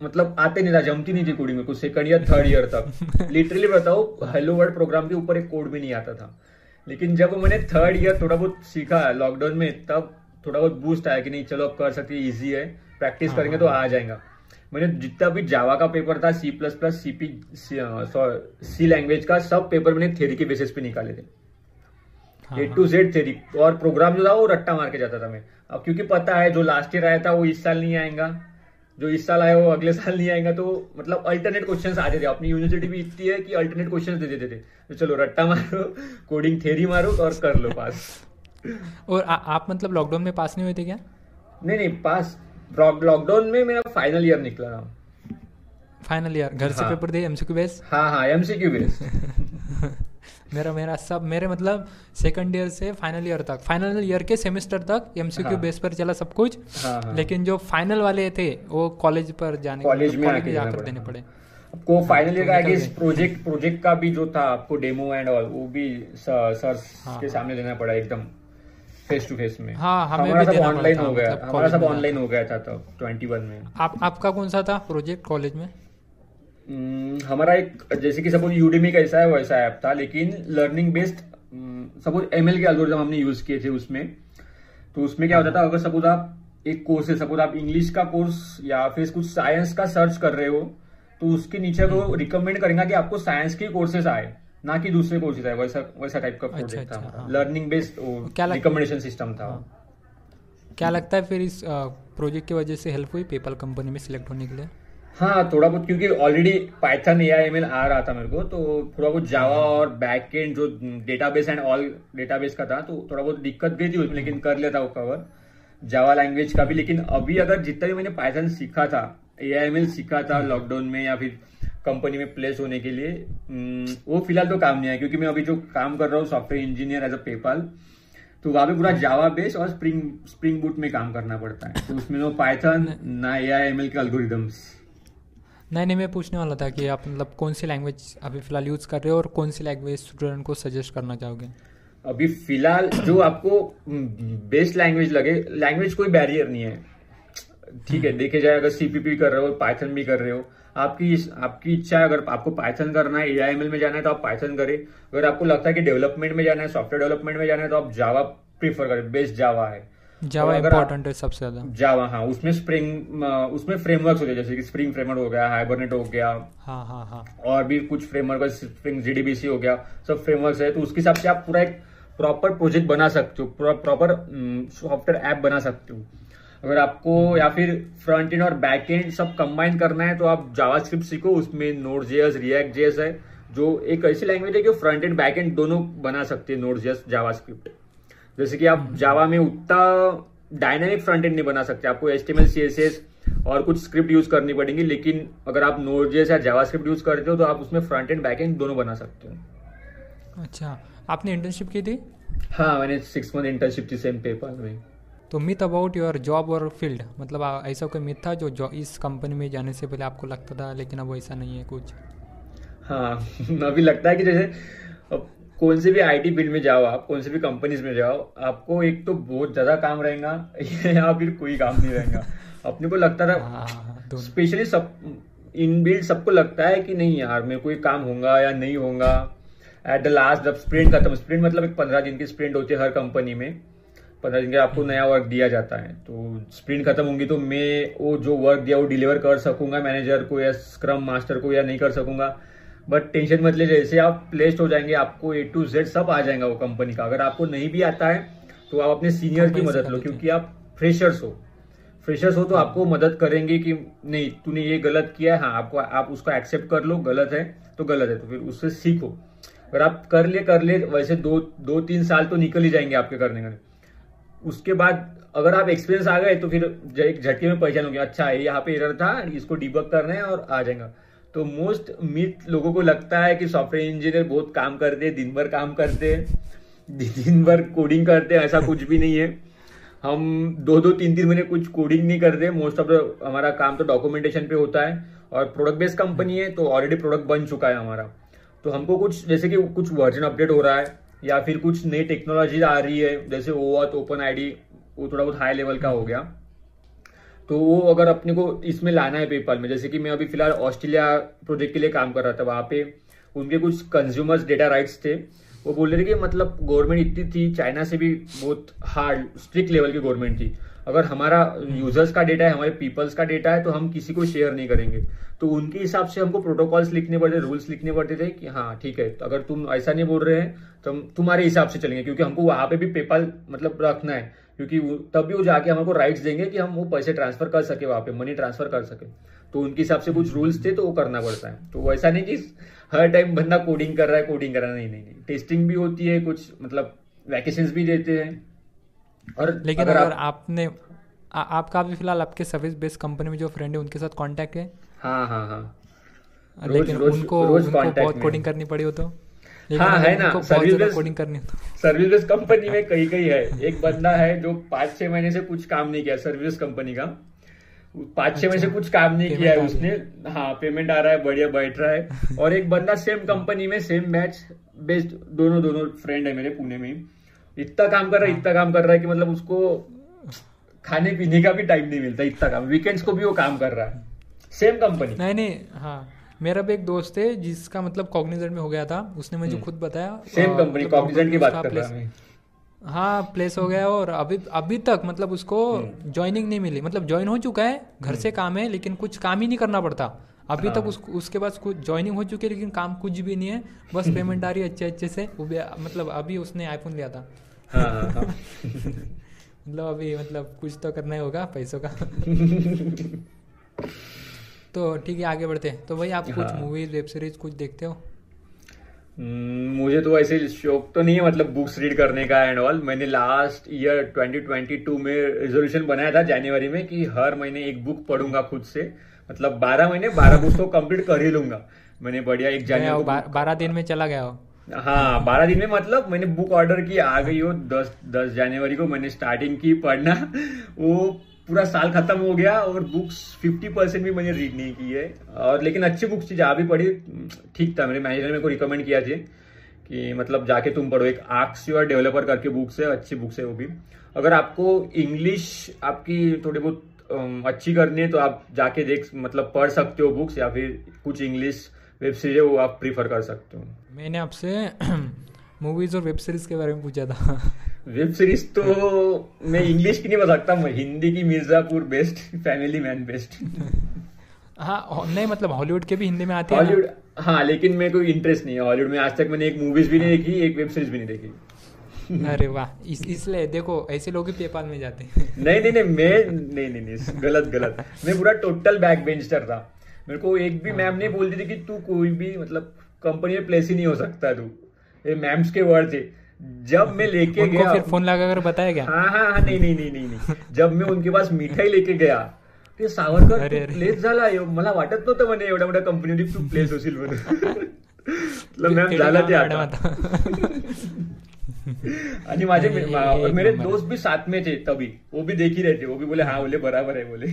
मतलब आते नहीं था जमती नहीं थी कोडिंग में कुछ सेकंड ईयर थर्ड ईयर तक। लिटरली बताओ हेलो वर्ल्ड प्रोग्राम के ऊपर एक कोड भी नहीं आता था। लेकिन जब मैंने थर्ड ईयर थोड़ा बहुत सीखा लॉकडाउन में तब थोड़ा बहुत बूस्ट आया कि नहीं चलो अब कर सकते इजी है प्रैक्टिस करेंगे तो हाँ। आ जाएगा। मैंने जितना भी जावा का पेपर था C plus plus C P C language का सब पेपर मैंने थेरी के बेसिस पे निकाले थे। ए टू जेड थेरी और प्रोग्राम जो था वो रट्टा मार के जाता था मैं अब क्योंकि पता है जो लास्ट ईयर आया था वो इस साल नहीं आएगा। जो इस साल आया वो अगले साल नहीं आएगा। तो मतलब अल्टरनेट क्वेश्चन आते थे। अपनी यूनिवर्सिटी भी इतनी है कि अल्टरनेट क्वेश्चन दे देते थे। तो चलो रट्टा मारो कोडिंग थेरी मारो और कर लो पास और आ, आप मतलब लॉकडाउन में पास नहीं हुए थे क्या? नहीं नहीं पास लॉकडाउन में मेरा फाइनल ईयर निकला था। फाइनल ईयर घर से पेपर हाँ। दे एमसीक्यू बेस हाँ हाँ एमसीक्यू बेस मेरा मेरा सब मेरे मतलब सेकंड ईयर से फाइनल ईयर तक फाइनल ईयर के सेमेस्टर तक एमसीक्यू हाँ. बेस पर चला सब कुछ हाँ, हाँ. लेकिन जो फाइनल वाले थे वो कॉलेज पर जाने कॉलेज में आके जाकर देने पड़े। आपको फाइनल ईयर का प्रोजेक्ट प्रोजेक्ट का भी जो था आपको डेमो एंड ऑल वो भी सर हाँ, के हाँ। सामने देना पड़ा एकदम फेस टू फेस में। हाँ हमारा सब ऑनलाइन हो गया मतलब हमारा सब ऑनलाइन हो गया था तब ट्वेंटी वन में। आप आपका कौन सा था प्रोजेक्ट कॉलेज में? हमारा एक जैसे कि सपोज़ यूडीमी कैसा है वैसा ऐप था लेकिन लर्निंग बेस्ड सपोज़ एमएल के एल्गोरिथम हमने यूज़ किए थे उसमें। तो उसमें क्या होता था अगर सपोज़ आप एक कोर्स है सपोज़ आप इंग्लिश का कोर्स या फिर कुछ साइंस का सर्च कर रहे हो तो उसके नीचे वो रिकमेंड करेंगे कि आपको साइंस के कोर्सेस आए ना कि दूसरे कोर्सेज आए वैसा वैसा टाइप का प्रोजेक्ट अच्छा, था। अच्छा, लर्निंग बेस्ड रिकमेंडेशन सिस्टम था। हाँ। क्या लगता है फिर इस प्रोजेक्ट की वजह से हेल्प हुई पेपल कंपनी में सिलेक्ट होने के लिए? हाँ थोड़ा बहुत क्योंकि already Python A I M L आ रहा था मेरे को तो थोड़ा बहुत जावा और बैक एंड जो डेटाबेस एंड ऑल डेटाबेस का था तो थोड़ा बहुत दिक्कत गई थी उसमें लेकिन कर लेता वो कवर जावा लैंग्वेज का भी लेकिन अभी अगर जितना भी मैंने पाइथन सीखा था ए आई एम एल सीखा था लॉकडाउन में या फिर कंपनी में प्लेस होने के लिए वो फ़िलहाल तो काम नहीं है क्योंकि मैं अभी जो काम कर रहा हूँ software engineer as a PayPal तो वहाँ पे पूरा जावा बेस और स्प्रिंग स्प्रिंग बूट में काम करना पड़ता है। तो उसमें नो पाइथन ना ए आई एम एल के अल्गोरिदम्स नहीं नहीं मैं पूछने वाला था कि आप मतलब कौन सी लैंग्वेज अभी फ़िलहाल यूज़ कर रहे हो और कौन सी लैंग्वेज स्टूडेंट को सजेस्ट करना चाहोगे? अभी फ़िलहाल जो आपको बेस्ट लैंग्वेज लगे लैंग्वेज कोई बैरियर नहीं है। ठीक है देखे जाए अगर सीपीपी कर रहे हो पाइथन भी कर रहे हो आपकी आपकी इच्छा है अगर आपको पाइथन करना है ए में जाना है तो आप पाइथन करें। अगर आपको लगता है कि डेवलपमेंट में जाना है सॉफ्टवेयर डेवलपमेंट में जाना है तो आप जावा प्रीफर करें बेस्ट जावा है। जावा इंपॉर्टेंट है सबसे ज़्यादा। जावा हाँ उसमें स्प्रिंग उसमें फ्रेमवर्क हो गया जैसे कि स्प्रिंग फ्रेमवर्क हो गया हाइबरनेट हो गया हाँ हाँ हाँ। और भी कुछ फ्रेमवर्क स्प्रिंग जीडीबीसी हो गया सब फ्रेमवर्क है तो उसके हिसाब से आप पूरा एक प्रॉपर प्रोजेक्ट बना सकते हो प्रॉपर सॉफ्टवेयर ऐप बना सकते हो। अगर आपको या फिर फ्रंट एंड और बैक एंड सब कंबाइन करना है तो आप जावास्क्रिप्ट सीखो उसमें नोट जेएस रिएक्ट जेएस है जो एक ऐसी लैंग्वेज है कि फ्रंट एंड बैक एंड दोनों बना सकते हैं नोट जेएस जावास्क्रिप्ट जैसे कि आप जावा में उतना डायनामिक फ्रंट एंड नहीं बना सकते। आपको एच टी और कुछ स्क्रिप्ट यूज़ करनी पड़ेगी लेकिन अगर आप नोट जेएस या जावास्क्रिप्ट यूज़ करते हो तो आप उसमें फ्रंट एंड बैक एंड दोनों बना सकते हो। अच्छा। आपने इंटर्नशिप की थी? हाँ मैंने सिक्स मंथ इंटर्नशिप थी सेम पेपर में। तो मिथ अबाउट योर जॉब और फ़ील्ड मतलब ऐसा कोई मिथ था जो इस कंपनी में जाने से पहले आपको लगता था लेकिन अब ऐसा नहीं है कुछ? हाँ अभी लगता है कि जैसे कौन से भी आईटी फ़ील्ड में जाओ आप कौन से भी कंपनीज़ में जाओ आपको एक तो बहुत ज़्यादा काम रहेगा। या फिर कोई काम नहीं रहेगा। अपने को लगता था स्पेशली हाँ, सब इन बिल्ड सबको लगता है कि नहीं यार मेरे को काम होगा या नहीं होगा। एट द लास्ट जब स्प्रिंट खत्म स्प्रिंट मतलब एक पंद्रह दिन की स्प्रिंट होती है हर कंपनी में। पंद्रह दिन के आपको नया वर्क दिया जाता है। तो स्प्रिंट खत्म होंगी तो मैं वो जो वर्क दिया वो डिलीवर कर सकूँगा मैनेजर को या स्क्रम मास्टर को या नहीं कर सकूँगा। बट टेंशन मत ले जैसे आप प्लेस्ड हो जाएँगे आपको ए टू जेड सब आ जाएगा वो कंपनी का। अगर आपको नहीं भी आता है तो आप अपने सीनियर की मदद लो क्योंकि आप फ्रेशर्स हो। फ्रेशर्स हो तो आपको मदद करेंगे कि नहीं तूने ये गलत किया है हाँ आपको आप उसको एक्सेप्ट कर लो गलत है तो गलत है तो फिर उससे सीखो। अगर आप कर ले कर ले वैसे दो दो तीन साल तो निकल ही जाएँगे आपके करने का उसके बाद अगर आप एक्सपीरियंस आ गए तो फिर एक झटके में पहचान होंगे अच्छा यहाँ पे एरर था इसको डिबक करना है और आ जाएगा। तो मोस्ट मिथ लोगों को लगता है कि सॉफ्टवेयर इंजीनियर बहुत काम करते हैं, दिन भर काम करते हैं, दिन भर कोडिंग करते हैं, ऐसा कुछ भी नहीं है। हम दो दो, तीन तीन महीने कुछ कोडिंग नहीं करते मोस्ट ऑफ़ द हमारा काम तो डॉक्यूमेंटेशन पे होता है और प्रोडक्ट बेस्ड कंपनी है तो ऑलरेडी प्रोडक्ट बन चुका है हमारा। तो हमको कुछ, जैसे कि कुछ वर्जन अपडेट हो रहा है या फिर कुछ नई टेक्नोलॉजी आ रही है, जैसे ओवत ओपन आईडी वो थोड़ा बहुत हाई लेवल का हो गया। तो वो अगर अपने को इसमें लाना है पेपर में, जैसे कि मैं अभी फ़िलहाल ऑस्ट्रेलिया प्रोजेक्ट के लिए काम कर रहा था, वहाँ पे उनके कुछ कंज्यूमर्स डेटा राइट्स थे। वो बोल रहे थे कि मतलब गवर्नमेंट इतनी थी चाइना से भी बहुत हार्ड स्ट्रिक्ट लेवल की गवर्नमेंट थी। अगर हमारा यूज़र्स का डेटा है, हमारे पीपल्स का डेटा है तो हम किसी को शेयर नहीं करेंगे। तो उनके हिसाब से हमको प्रोटोकॉल्स लिखने पड़ते रूल्स लिखने पड़ते थे कि हाँ ठीक है तो अगर तुम ऐसा नहीं बोल रहे हैं तो हम तुम्हारे हिसाब से चलेंगे, क्योंकि हमको वहाँ पे भी पेपाल मतलब रखना है। क्योंकि तब भी वो जाके हमको राइट्स देंगे कि हम वो पैसे ट्रांसफ़र कर सके वहाँ पे मनी ट्रांसफ़र कर सके। तो उनके हिसाब से कुछ रूल्स थे तो वो करना पड़ता है। तो वैसा नहीं कि हर टाइम बंदा कोडिंग कर रहा है कोडिंग कर रहा है। नहीं नहीं नहीं। टेस्टिंग भी होती है कुछ मतलब वैकेशन भी देते हैं। और लेकिन अगर, अगर आप, आपने आ, आपका अभी फ़िलहाल आपके सर्विस बेस्ड कंपनी में जो फ्रेंड है उनके साथ कांटेक्ट है? हाँ हाँ हाँ। लेकिन रोज, उनको, रोज उनको बहुत कोडिंग करनी पड़ी हो तो? हाँ है ना सर्विस सर्विस कंपनी में कई कई है एक बंदा है जो पाँच छह महीने से कुछ काम नहीं किया सर्विस कंपनी का। पाँच छह महीने से अच्छा। कुछ काम नहीं किया है उसने। हाँ पेमेंट आ रहा है बढ़िया बैठ रहा है। और एक बंदा सेम कंपनी में सेम मैच बेस्ड दोनों दोनों फ्रेंड है मेरे पुणे में। इतना काम कर रहा है इतना काम कर रहा है कि मतलब उसको खाने पीने का भी टाइम नहीं मिलता इतना काम। वीकेंड्स को भी वो काम कर रहा है। सेम कंपनी नहीं नहीं हाँ। मेरा भी एक दोस्त है जिसका मतलब कॉग्निजेंट में हो गया था। उसने मुझे हम्म। खुद बताया। सेम कंपनी कॉग्निजेंट की बात कर रहा हूँ हाँ प्लेस हो गया और अभी अभी तक मतलब उसको ज्वाइनिंग हम्म। नहीं मिली। मतलब ज्वाइन हो चुका है घर से हम्म। काम है लेकिन कुछ काम ही नहीं करना पड़ता। अभी हाँ। तक उस, उसके पास कुछ ज्वाइनिंग हो चुकी है लेकिन काम कुछ भी नहीं है। बस पेमेंट आ रही है अच्छे अच्छे से। वो भी मतलब अभी उसने आईफोन लिया था। हाँ, हाँ, मतलब अभी मतलब कुछ तो करना ही होगा पैसों का। तो ठीक है आगे बढ़ते हैं। तो भाई आप कुछ मूवीज़ वेब सीरीज़ कुछ देखते हो? हम्म, मुझे तो ऐसे शौक तो नहीं है मतलब बुक्स रीड करने का एंड ऑल मैंने लास्ट ईयर 2022 में रेजोल्यूशन बनाया था जनवरी में कि हर महीने एक बुक पढ़ूँगा खुद से। मतलब बारह महीने बारह बुक्स तो कंप्लीट कर ही लूँगा। मैंने बढ़िया एक जनवरी बारह दिन में चला गया हो। हाँ बारह दिन में मतलब मैंने बुक ऑर्डर की आ गई हो दस दस जनवरी को मैंने स्टार्टिंग की पढ़ना। वो पूरा साल खत्म हो गया और बुक्स 50 परसेंट भी मैंने रीड नहीं की है और लेकिन अच्छी बुक्स थी, जहाँ भी पढ़ी, ठीक था। मेरे मैनेजर ने मेरे को रिकमेंड किया थी कि मतलब जाके तुम पढ़ो। एक आर्क्स योर डेवलपर करके बुक्स है, अच्छी बुक्स है वो भी। अगर आपको इंग्लिश आपकी थोड़ी बहुत अच्छी करनी है तो आप जाके देख मतलब पढ़ सकते हो बुक्स या फिर कुछ इंग्लिश वेब सीरीज़ वो आप प्रीफर कर सकते हो। मैंने आपसे मूवीज़ और वेब सीरीज़ के बारे में पूछा था। वेब सीरीज़ तो मैं इंग्लिश की नहीं बता सकता मैं हिंदी की Mirzapur best Family Man best हाँ नहीं मतलब हॉलीवुड के भी हिंदी में आती है हॉलीवुड हाँ लेकिन मेरे को इंटरेस्ट नहीं है हॉलीवुड में। आज तक मैंने एक मूवीज़ भी नहीं देखी एक वेब सीरीज़ भी नहीं देखी। अरे वाह इस इसलिए देखो ऐसे लोग ही पेपाल में जाते हैं। नहीं नहीं नहीं मैं नहीं नहीं नहीं गलत गलत। मैं पूरा टोटल बैक बेंचर था। मेरे को एक भी मैम नहीं बोलती थी कि तू कोई भी मतलब कंपनी में प्लेस ही नहीं हो सकता तू। ये मैम्स के वर्ड थे। जब मैं लेके गया फिर फ़ोन लगा कर बताया क्या? हाँ हाँ हाँ नहीं नहीं नहीं नहीं नहीं। जब मैं उनके पास मिठाई लेके गया ते सावरकर प्लेस झाला मला वाटत नव्हतं म्हणे एवढ्या मोठ्या कंपनी तू प्लेस होशील म्हणून मॅम झाला ते आता. आणि माझे मेरे दोस्त भी साथ में थे तभी. वो भी देख ही. रहे थे वो भी बोले हाँ बोले बराबर है बोले.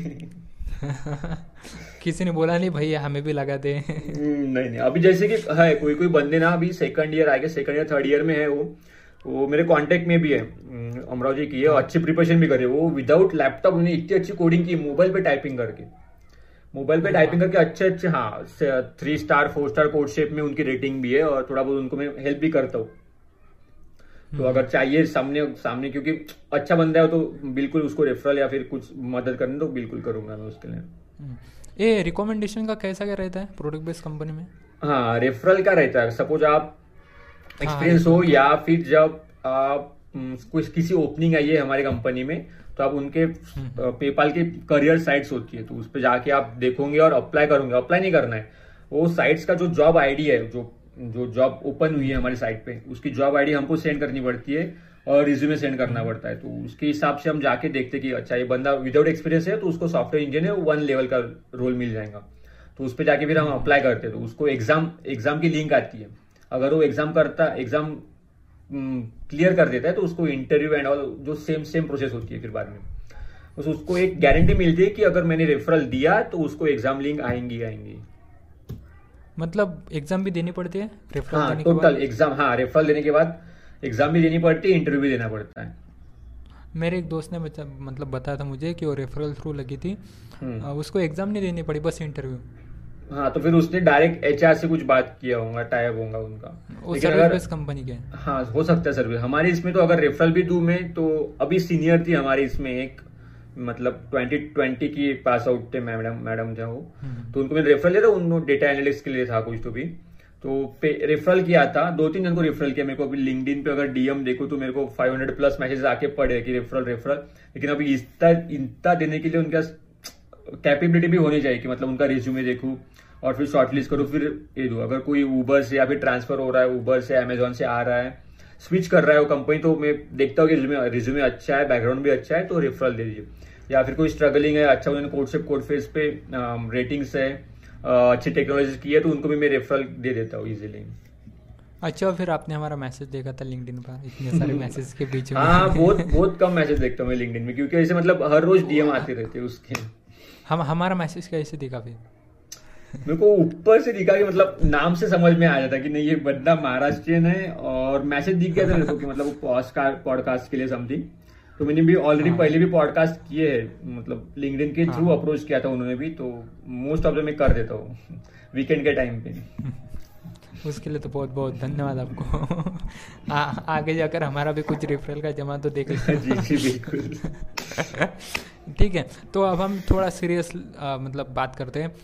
किसी ने बोला नहीं भैया हमें भी लगा दे. नहीं नहीं अभी जैसे कि है कोई कोई बंदे ना अभी सेकंड ईयर आएगा सेकंड ईयर थर्ड ईयर में है वो। वो मेरे कांटेक्ट में भी है अमरावती की है। अच्छी प्रिपरेशन भी करे वो विदाउट लैपटॉप उन्हें इतनी अच्छी कोडिंग की मोबाइल पे टाइपिंग करके। मोबाइल पे टाइपिंग करके अच्छे अच्छे हाँ three star four star CodeChef में उनकी रेटिंग भी है और थोड़ा बहुत उनको मैं हेल्प भी करता हूँ। तो अगर चाहिए सामने सामने क्योंकि अच्छा बंदा है तो बिल्कुल उसको रेफरल या फिर कुछ मदद करने तो बिल्कुल करूँगा मैं उसके लिए। ये रिकमेंडेशन का कैसा क्या रहता है? प्रोडक्ट बेस्ड कंपनी में? हाँ रेफरल का रहता है। सपोज़ आप एक्सपीरियंस हाँ, हो या फिर जब आप कुछ किसी ओपनिंग आई है हमारी कंपनी में तो आप उनके पेपाल के करियर साइट्स होती है तो उस पर जाके आप देखोगे और अप्लाई करोगे। अप्लाई नहीं करना है। वो साइट्स का जो जॉब आईडी है जो जो जॉब ओपन हुई है हमारी साइट पे, उसकी जॉब आईडी हमको सेंड करनी पड़ती है और रिज्यूमे सेंड करना पड़ता है। तो उसके हिसाब से हम जाके देखते कि अच्छा ये बंदा विदाउट एक्सपीरियंस है तो उसको सॉफ्टवेयर इंजीनियर वन लेवल का रोल मिल जाएगा। तो उस पर जाके फिर हम अप्लाई करते हैं। तो उसको एग्ज़ाम एग्ज़ाम की लिंक आती है। अगर वो एग्ज़ाम करता एग्ज़ाम क्लियर कर देता है तो उसको इंटरव्यू एंड ऑल जो सेम सेम प्रोसेस होती है फिर बाद में। बस उसको एक गारंटी मिलती है कि अगर मैंने रेफरल दिया तो उसको एग्ज़ाम लिंक आएँगी आएँगी। मतलब एग्ज़ाम भी देनी पड़ती है? रेफरल हाँ, देने टोटल एग्ज़ाम हाँ रेफरल देने के बाद एग्ज़ाम भी देनी पड़ती है इंटरव्यू भी देना पड़ता है। मेरे एक दोस्त ने मतलब बताया था मुझे कि वो रेफरल थ्रू लगी थी। हम्म। उसको एग्ज़ाम नहीं देनी पड़ी बस इंटरव्यू हाँ तो फिर उसने डायरेक्ट एचआर से कुछ बात किया होगा टाइप होगा उनका। अगर कंपनी के हाँ। हो सकता है सर्विस हमारे इसमें तो अगर रेफरल भी दू मैं तो अभी सीनियर थी हमारे इसमें एक मतलब ट्वेंटी ट्वेंटी की पास आउट थे मैडम मैडम थे वो। हम्म। तो उनको मैंने रेफरल लिया था उन डेटा एनालिस्ट के लिए था कुछ तो भी। तो रेफरल किया था दो तीन जन को रेफरल किया। मेरे को अभी लिंकड पे अगर डीएम देखो तो मेरे को 500 प्लस मैसेज आके पड़े कि रेफरल रेफरल लेकिन अभी इतना इतना देने के लिए उनका कैपेबिलिटी भी होनी चाहिए कि मतलब उनका रिज्यूमे देखू और फिर शॉर्टलिस्ट करूँ। फिर ये दो अगर कोई ऊबर से या फिर ट्रांसफ़र हो रहा है ऊबर से अमेजोन से आ रहा है स्विच कर रहा है वो कंपनी तो मैं देखता हूँ कि रिज्यूमे रिज्यूमे अच्छा है बैकग्राउंड भी अच्छा है तो रेफरल दे दीजिए। या फिर कोई स्ट्रगलिंग है अच्छा उन्होंने कोड से कोड फेस पे रेटिंग्स है अच्छी टेक्नोलॉजी की है तो उनको भी मैं रेफरल दे देता हूँ इजिली अच्छा फिर आपने हमारा मैसेज देखा था लिंक्डइन पर इतने सारे मैसेज के बीच में। हाँ बहुत बहुत कम मैसेज देखता हूँ मैं लिंक्डइन में क्योंकि ऐसे मतलब हर रोज डीएम आते रहते हैं उसके। हम हमारा मैसेज कैसे दिखा फिर? मेरे को ऊपर से दिखा कि मतलब नाम से समझ में आ जाता कि नहीं ये बंदा महाराष्ट्रियन है और मैसेज दिख गया था मेरे को कि मतलब पॉडकास्ट के लिए समथिंग तो मैंने भी ऑलरेडी हाँ। पहले भी पॉडकास्ट किए हैं मतलब लिंकडिन के थ्रू हाँ। अप्रोच किया था उन्होंने भी तो मोस्ट ऑफ़ द मैं कर देता हूँ वीकेंड के टाइम पे। उसके लिए तो बहुत बहुत धन्यवाद आपको। आ, आगे जाकर हमारा भी कुछ रेफरल का जमा तो देख जी जी बिल्कुल। ठीक है तो अब हम थोड़ा सीरियस मतलब बात करते हैं।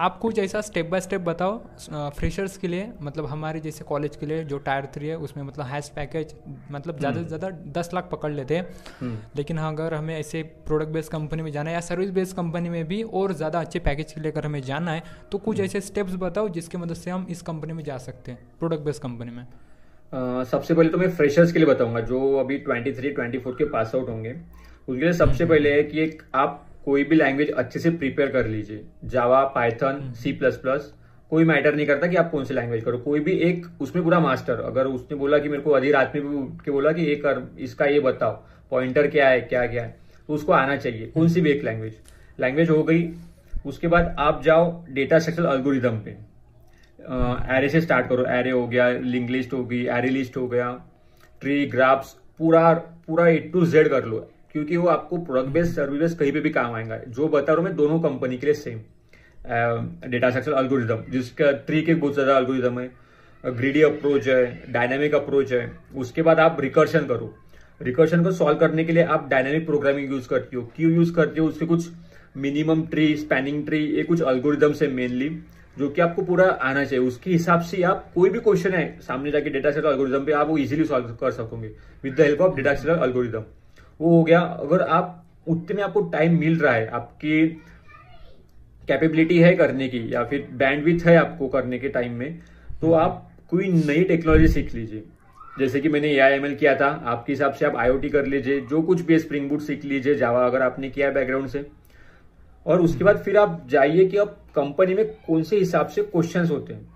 आप कुछ ऐसा स्टेप बाय स्टेप बताओ फ्रेशर्स के लिए मतलब हमारे जैसे कॉलेज के लिए जो टायर थ्री है उसमें मतलब हैश पैकेज मतलब ज़्यादा से हम्म। ज़्यादा दस लाख पकड़ लेते हैं हम्म। लेकिन हाँ अगर हमें ऐसे प्रोडक्ट बेस्ड कंपनी में जाना है या सर्विस बेस्ड कंपनी में भी और ज़्यादा अच्छे पैकेज के लिए अगर हमें जाना है तो कुछ हम्म। ऐसे स्टेप्स बताओ जिसकी मदद से हम इस कंपनी में जा सकते हैं प्रोडक्ट बेस्ड कंपनी में Uh, सबसे पहले तो मैं फ्रेशर्स के लिए बताऊँगा जो अभी ट्वेंटी थ्री ट्वेंटी फोर के पास आउट होंगे उसके लिए सबसे पहले है कि एक आप कोई भी लैंग्वेज अच्छे से प्रिपेयर कर लीजिए। Java Python C plus plus कोई मैटर नहीं करता कि आप कौन सी लैंग्वेज करो। कोई भी एक उसमें पूरा मास्टर अगर उसने बोला कि मेरे को आधी रात में भी उठ के बोला कि ये कर इसका ये बताओ पॉइंटर क्या है क्या क्या है तो उसको आना चाहिए कौन सी भी एक लैंग्वेज लैंग्वेज हो गई उसके बाद आप जाओ डेटा स्ट्रक्चर अल्गोरिदम पे। एरे से स्टार्ट करो। एरे हो गया लिंक लिस्ट हो गई एरे लिस्ट हो गया ट्री ग्राफ्स पूरा पूरा ए टू जेड कर लो। क्योंकि वो आपको प्रोडक्ट बेस्ड सर्विस कहीं पे भी काम आएगा। जो बता रहा हूँ मैं, दोनों कंपनी के लिए सेम डेटा स्ट्रक्चर अल्गोरिदम जिसका ट्री के बहुत ज़्यादा अल्गोरिदम है। ग्रीडी अप्रोच है डायनामिक अप्रोच है। उसके बाद आप रिकर्शन करो। रिकर्शन को सॉल्व करने के लिए आप डायनामिक प्रोग्रामिंग यूज़ करती हो। क्यों यूज़ करती हो? उसके कुछ मिनिमम ट्री स्पैनिंग ट्री ये कुछ अल्गोरिदम है मेनली जो कि आपको पूरा आना चाहिए। उसके हिसाब से आप कोई भी क्वेश्चन है, सामने जाके डेटा सेट अल्गोरिदम पे आप वो इजीली सॉल्व कर सकोगे। With the help of data set algorithm वो हो गया। अगर आप, उतने आपको टाइम मिल रहा है, आपकी कैपेबिलिटी है करने की, या फिर बैंडविथ है आपको करने के टाइम में तो आप कोई नई टेक्नोलॉजी सीख लीजिए। जैसे कि मैंने ए आई किया था, आपके हिसाब से आप आईओटी कर लीजिए, जो कुछ भी स्प्रिंग बूट सीख लीजिए जावा अगर आपने किया बैकग्राउंड से। और उसके बाद फिर आप जाइए कि अब कंपनी में कौन से हिसाब से क्वेश्चन होते हैं।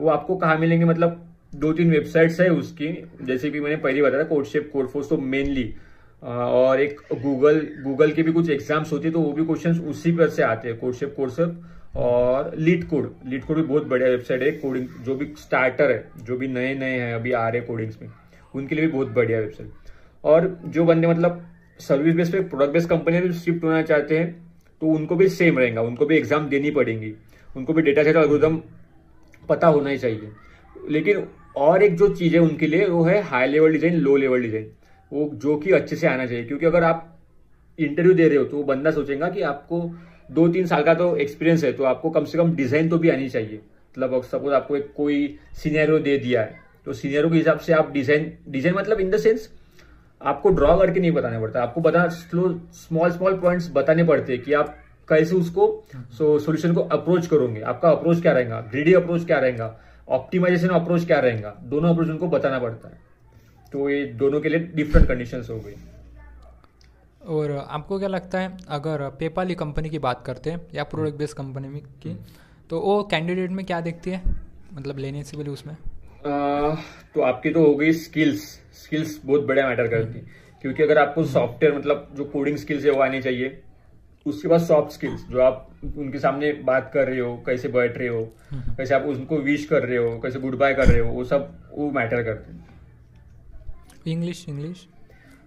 वो आपको कहा मिलेंगे? मतलब दो तीन वेबसाइट्स है उसकी, जैसे कि मैंने पहले बताया कोडशेप कोडफोर्स तो मेनली और एक गूगल गूगल के भी कुछ एग्ज़ाम्स होती है तो वो भी क्वेश्चन उसी पर से आते हैं कोडशेप कोडसेप और लीड कोड लीड कोड भी बहुत बढ़िया वेबसाइट है कोडिंग जो भी स्टार्टर है, जो भी नए नए हैं, अभी आ रहे कोडिंग्स में, उनके लिए भी बहुत बढ़िया वेबसाइट और जो बंदे मतलब सर्विस बेस्ड पे प्रोडक्ट बेस्ड कंपनी में शिफ्ट होना चाहते हैं तो उनको भी सेम रहेगा, उनको भी एग्ज़ाम देनी पड़ेगी, उनको भी डेटा सेट एल्गोरिदम पता होना ही चाहिए। लेकिन और एक जो चीज़ है उनके लिए, वो है high level design low level design वो जो कि अच्छे से आना चाहिए। क्योंकि अगर आप इंटरव्यू दे रहे हो तो वो बंदा सोचेगा कि आपको दो तीन साल का तो एक्सपीरियंस है तो आपको कम से कम डिज़ाइन तो भी आनी चाहिए। मतलब सपोज़ आपको एक कोई सीनियरो दे दिया है तो सीनियरों के हिसाब से आप डिज़ाइन डिज़ाइन मतलब इन द सेंस आपको ड्रॉ करके नहीं बताना पड़ता। आपको बता स्लो स्मॉल स्मॉल पॉइंट्स बताने पड़ते हैं कि आप कैसे उसको सो सोल्यूशन को अप्रोच करोगे। आपका अप्रोच क्या रहेगा? ग्रीडी अप्रोच क्या रहेगा? ऑप्टिमाइजेशन अप्रोच क्या रहेगा? दोनों अप्रोच उनको बताना पड़ता है। तो ये दोनों के लिए डिफरेंट कंडीशन हो गई। और आपको क्या लगता है अगर पेपाली कंपनी की बात करते हैं या प्रोडक्ट बेस्ड कंपनी में की तो वो कैंडिडेट में क्या देखती है? मतलब लेने से पहले उसमें? आ, तो आपकी तो हो गई स्किल्स स्किल्स बहुत बड़ा मैटर करती। है क्योंकि अगर आपको सॉफ्टवेयर मतलब जो कोडिंग स्किल्स है वो आनी चाहिए उसके बाद सॉफ्ट स्किल्स जो आप उनके सामने बात कर रहे हो कैसे बैठ रहे हो कैसे आप उनको विश कर रहे हो कैसे गुड बाय कर रहे हो वो सब वो मैटर करते हैं। इंग्लिश इंग्लिश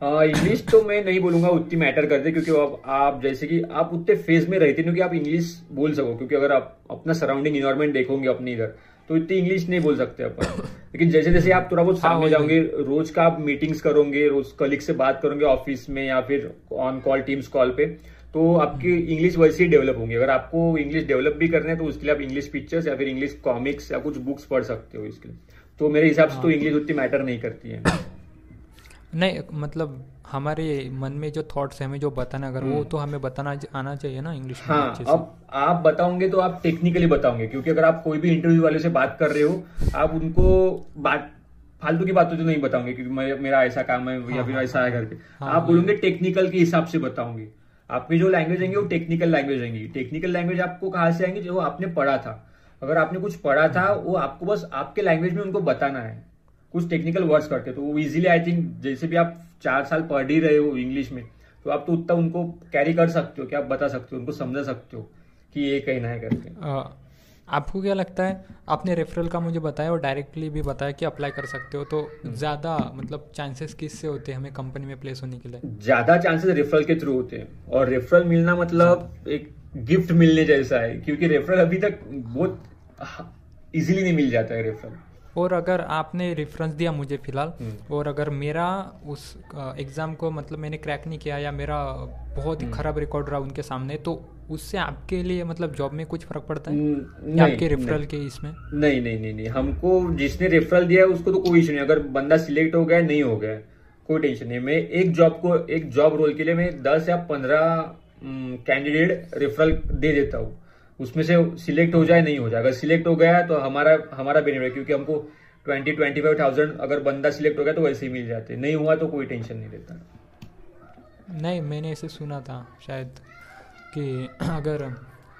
इंग्लिश तो मैं नहीं बोलूँगा उतनी मैटर करते क्योंकि आप, आप जैसे कि आप उतने फ़ेज़ में रहते क्योंकि आप इंग्लिश बोल सको क्योंकि अगर आप अपना सराउंडिंग इन्वायरमेंट देखोगे अपने इधर तो इतनी इंग्लिश नहीं बोल सकते अपन। लेकिन जैसे जैसे आप थोड़ा बहुत हाँ, सामने जाओगे रोज का आप मीटिंग्स करोगे रोज कलीग से बात करोगे ऑफ़िस में या फिर ऑन कॉल टीम्स कॉल पे तो आपकी इंग्लिश वैसे ही डेवलप होंगी। अगर आपको इंग्लिश डेवलप भी करना है तो उसके लिए आप इंग्लिश पिक्चर्स या फिर इंग्लिश कॉमिक्स या कुछ बुक्स पढ़ सकते हो इसके लिए। तो मेरे हिसाब से तो इंग्लिश हाँ। उतनी मैटर नहीं करती है। नहीं मतलब हमारे मन में जो थॉट्स है हमें जो बताना अगर वो हम्म। तो हमें बताना आना चाहिए ना इंग्लिश में हाँ अब आप बताओगे तो आप टेक्निकली बताओगे क्योंकि अगर आप कोई भी इंटरव्यू वाले से बात कर रहे हो आप उनको बात फालतू की बातों तो नहीं बताओगे क्योंकि मेरा ऐसा काम है या हाँ, फिर हाँ। ऐसा है घर पे हाँ, आप बोलोगे टेक्निकल के हिसाब से बताओगे। आपकी जो लैंग्वेज आएँगे वो टेक्निकल लैंग्वेज आएँगी टेक्निकल लैंग्वेज आपको कहा से आएँगे? जो आपने पढ़ा था। अगर आपने कुछ पढ़ा था वो आपको बस आपके लैंग्वेज में उनको बताना है। कुछ टेक्निकल वर्ड्स करते तो वो इजीली आई थिंक जैसे भी आप चार साल पढ़ ही रहे हो इंग्लिश में तो आप तो उतना उनको कैरी कर सकते हो कि आप बता सकते हो उनको समझा सकते हो कि ये कहना है करके। आपको क्या लगता है आपने रेफरल का मुझे बताया और डायरेक्टली भी बताया कि अप्लाई कर सकते हो तो हम्म। ज़्यादा मतलब चांसेस किससे होते हैं हमें कंपनी में प्लेस होने के लिए? ज़्यादा चांसेस रेफरल के थ्रू होते हैं और रेफरल मिलना मतलब एक गिफ्ट मिलने जैसा है क्योंकि रेफरल अभी तक बहुत इजीली नहीं मिल जाता है रेफरल और अगर आपने रेफरेंस दिया मुझे फ़िलहाल हम्म। और अगर मेरा उस एग्ज़ाम को मतलब मैंने क्रैक नहीं किया या मेरा बहुत ही हम्म। खराब रिकॉर्ड रहा उनके सामने तो उससे आपके लिए मतलब जॉब में कुछ फ़र्क पड़ता है? नहीं, आपके रेफरल के इसमें? नहीं नहीं नहीं नहीं हमको जिसने रेफरल दिया है उसको तो कोई इशू नहीं अगर बंदा सिलेक्ट हो गया नहीं हो गया कोई टेंशन नहीं। मैं एक जॉब को एक जॉब रोल के लिए मैं दस या पंद्रह कैंडिडेट रेफरल दे देता हूँ। उसमें से सिलेक्ट हो जाए नहीं हो जाए। अगर सिलेक्ट हो गया तो हमारा हमारा बेनिफिट है क्योंकि हमको ट्वेंटी ट्वेंटी फाइव थाउज़ेंड अगर बंदा सिलेक्ट हो गया तो वैसे ही मिल जाते। नहीं हुआ तो कोई टेंशन नहीं रहता। नहीं मैंने ऐसे सुना था शायद कि अगर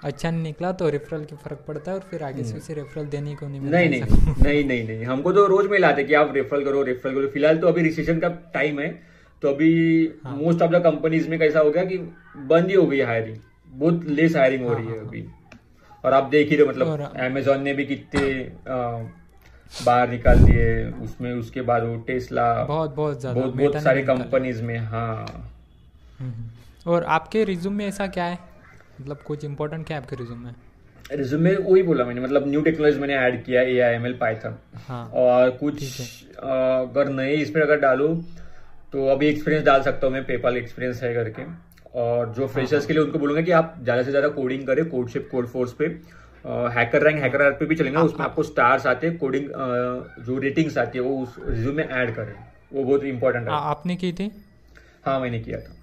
अच्छा नहीं निकला तो रेफरल की फ़र्क पड़ता है और फिर आगे से हम्म। उसे रेफरल देने को नहीं नहीं नहीं नहीं नहीं नहीं। हमको तो रोज मिलाते कि आप रेफरल करो रेफरल करो। फ़िलहाल तो अभी रिसेशन का टाइम है तो अभी हाँ। मोस्ट ऑफ़ द कंपनीज़ में कैसा हो गया कि बंद ही हो गई हायरिंग बहुत लेस हायरिंग हो हाँ, रही है हाँ, अभी। और आप देख ही रहे मतलब अमेजोन ने भी कितने बाहर निकाल दिए उसमें उसके बाद वो टेस्ला बहुत बहुत ज़्यादा बहुत बहुत सारे कंपनीज़ में हाँ। हम्म। और आपके रिज्यूम में ऐसा क्या है? मतलब कुछ इंपॉर्टेंट क्या है आपके रिज्यूम में? रिज्यूमे वही बोला मैंने मतलब न्यू टेक्नोलॉजी मैंने ऐड किया A I M L Python और कुछ अगर नए इसमें अगर डालूं तो अभी एक्सपीरियंस डाल सकता हूँ मैं पेपाल एक्सपीरियंस है करके। और जो फ्रेशर्स हाँ। के लिए उनको बोलूँगा कि आप ज़्यादा से ज़्यादा कोडिंग करें कोडशिप कोड फोर्स पे। हैकर रैंक हैकर पे भी चलेंगे हाँ, उसमें आपको स्टार्स आते हैं कोडिंग जो रेटिंग्स आती है वो उस रिज्यूम में ऐड करें। वो बहुत इंपॉर्टेंट है। आपने की थी? हाँ मैंने किया था।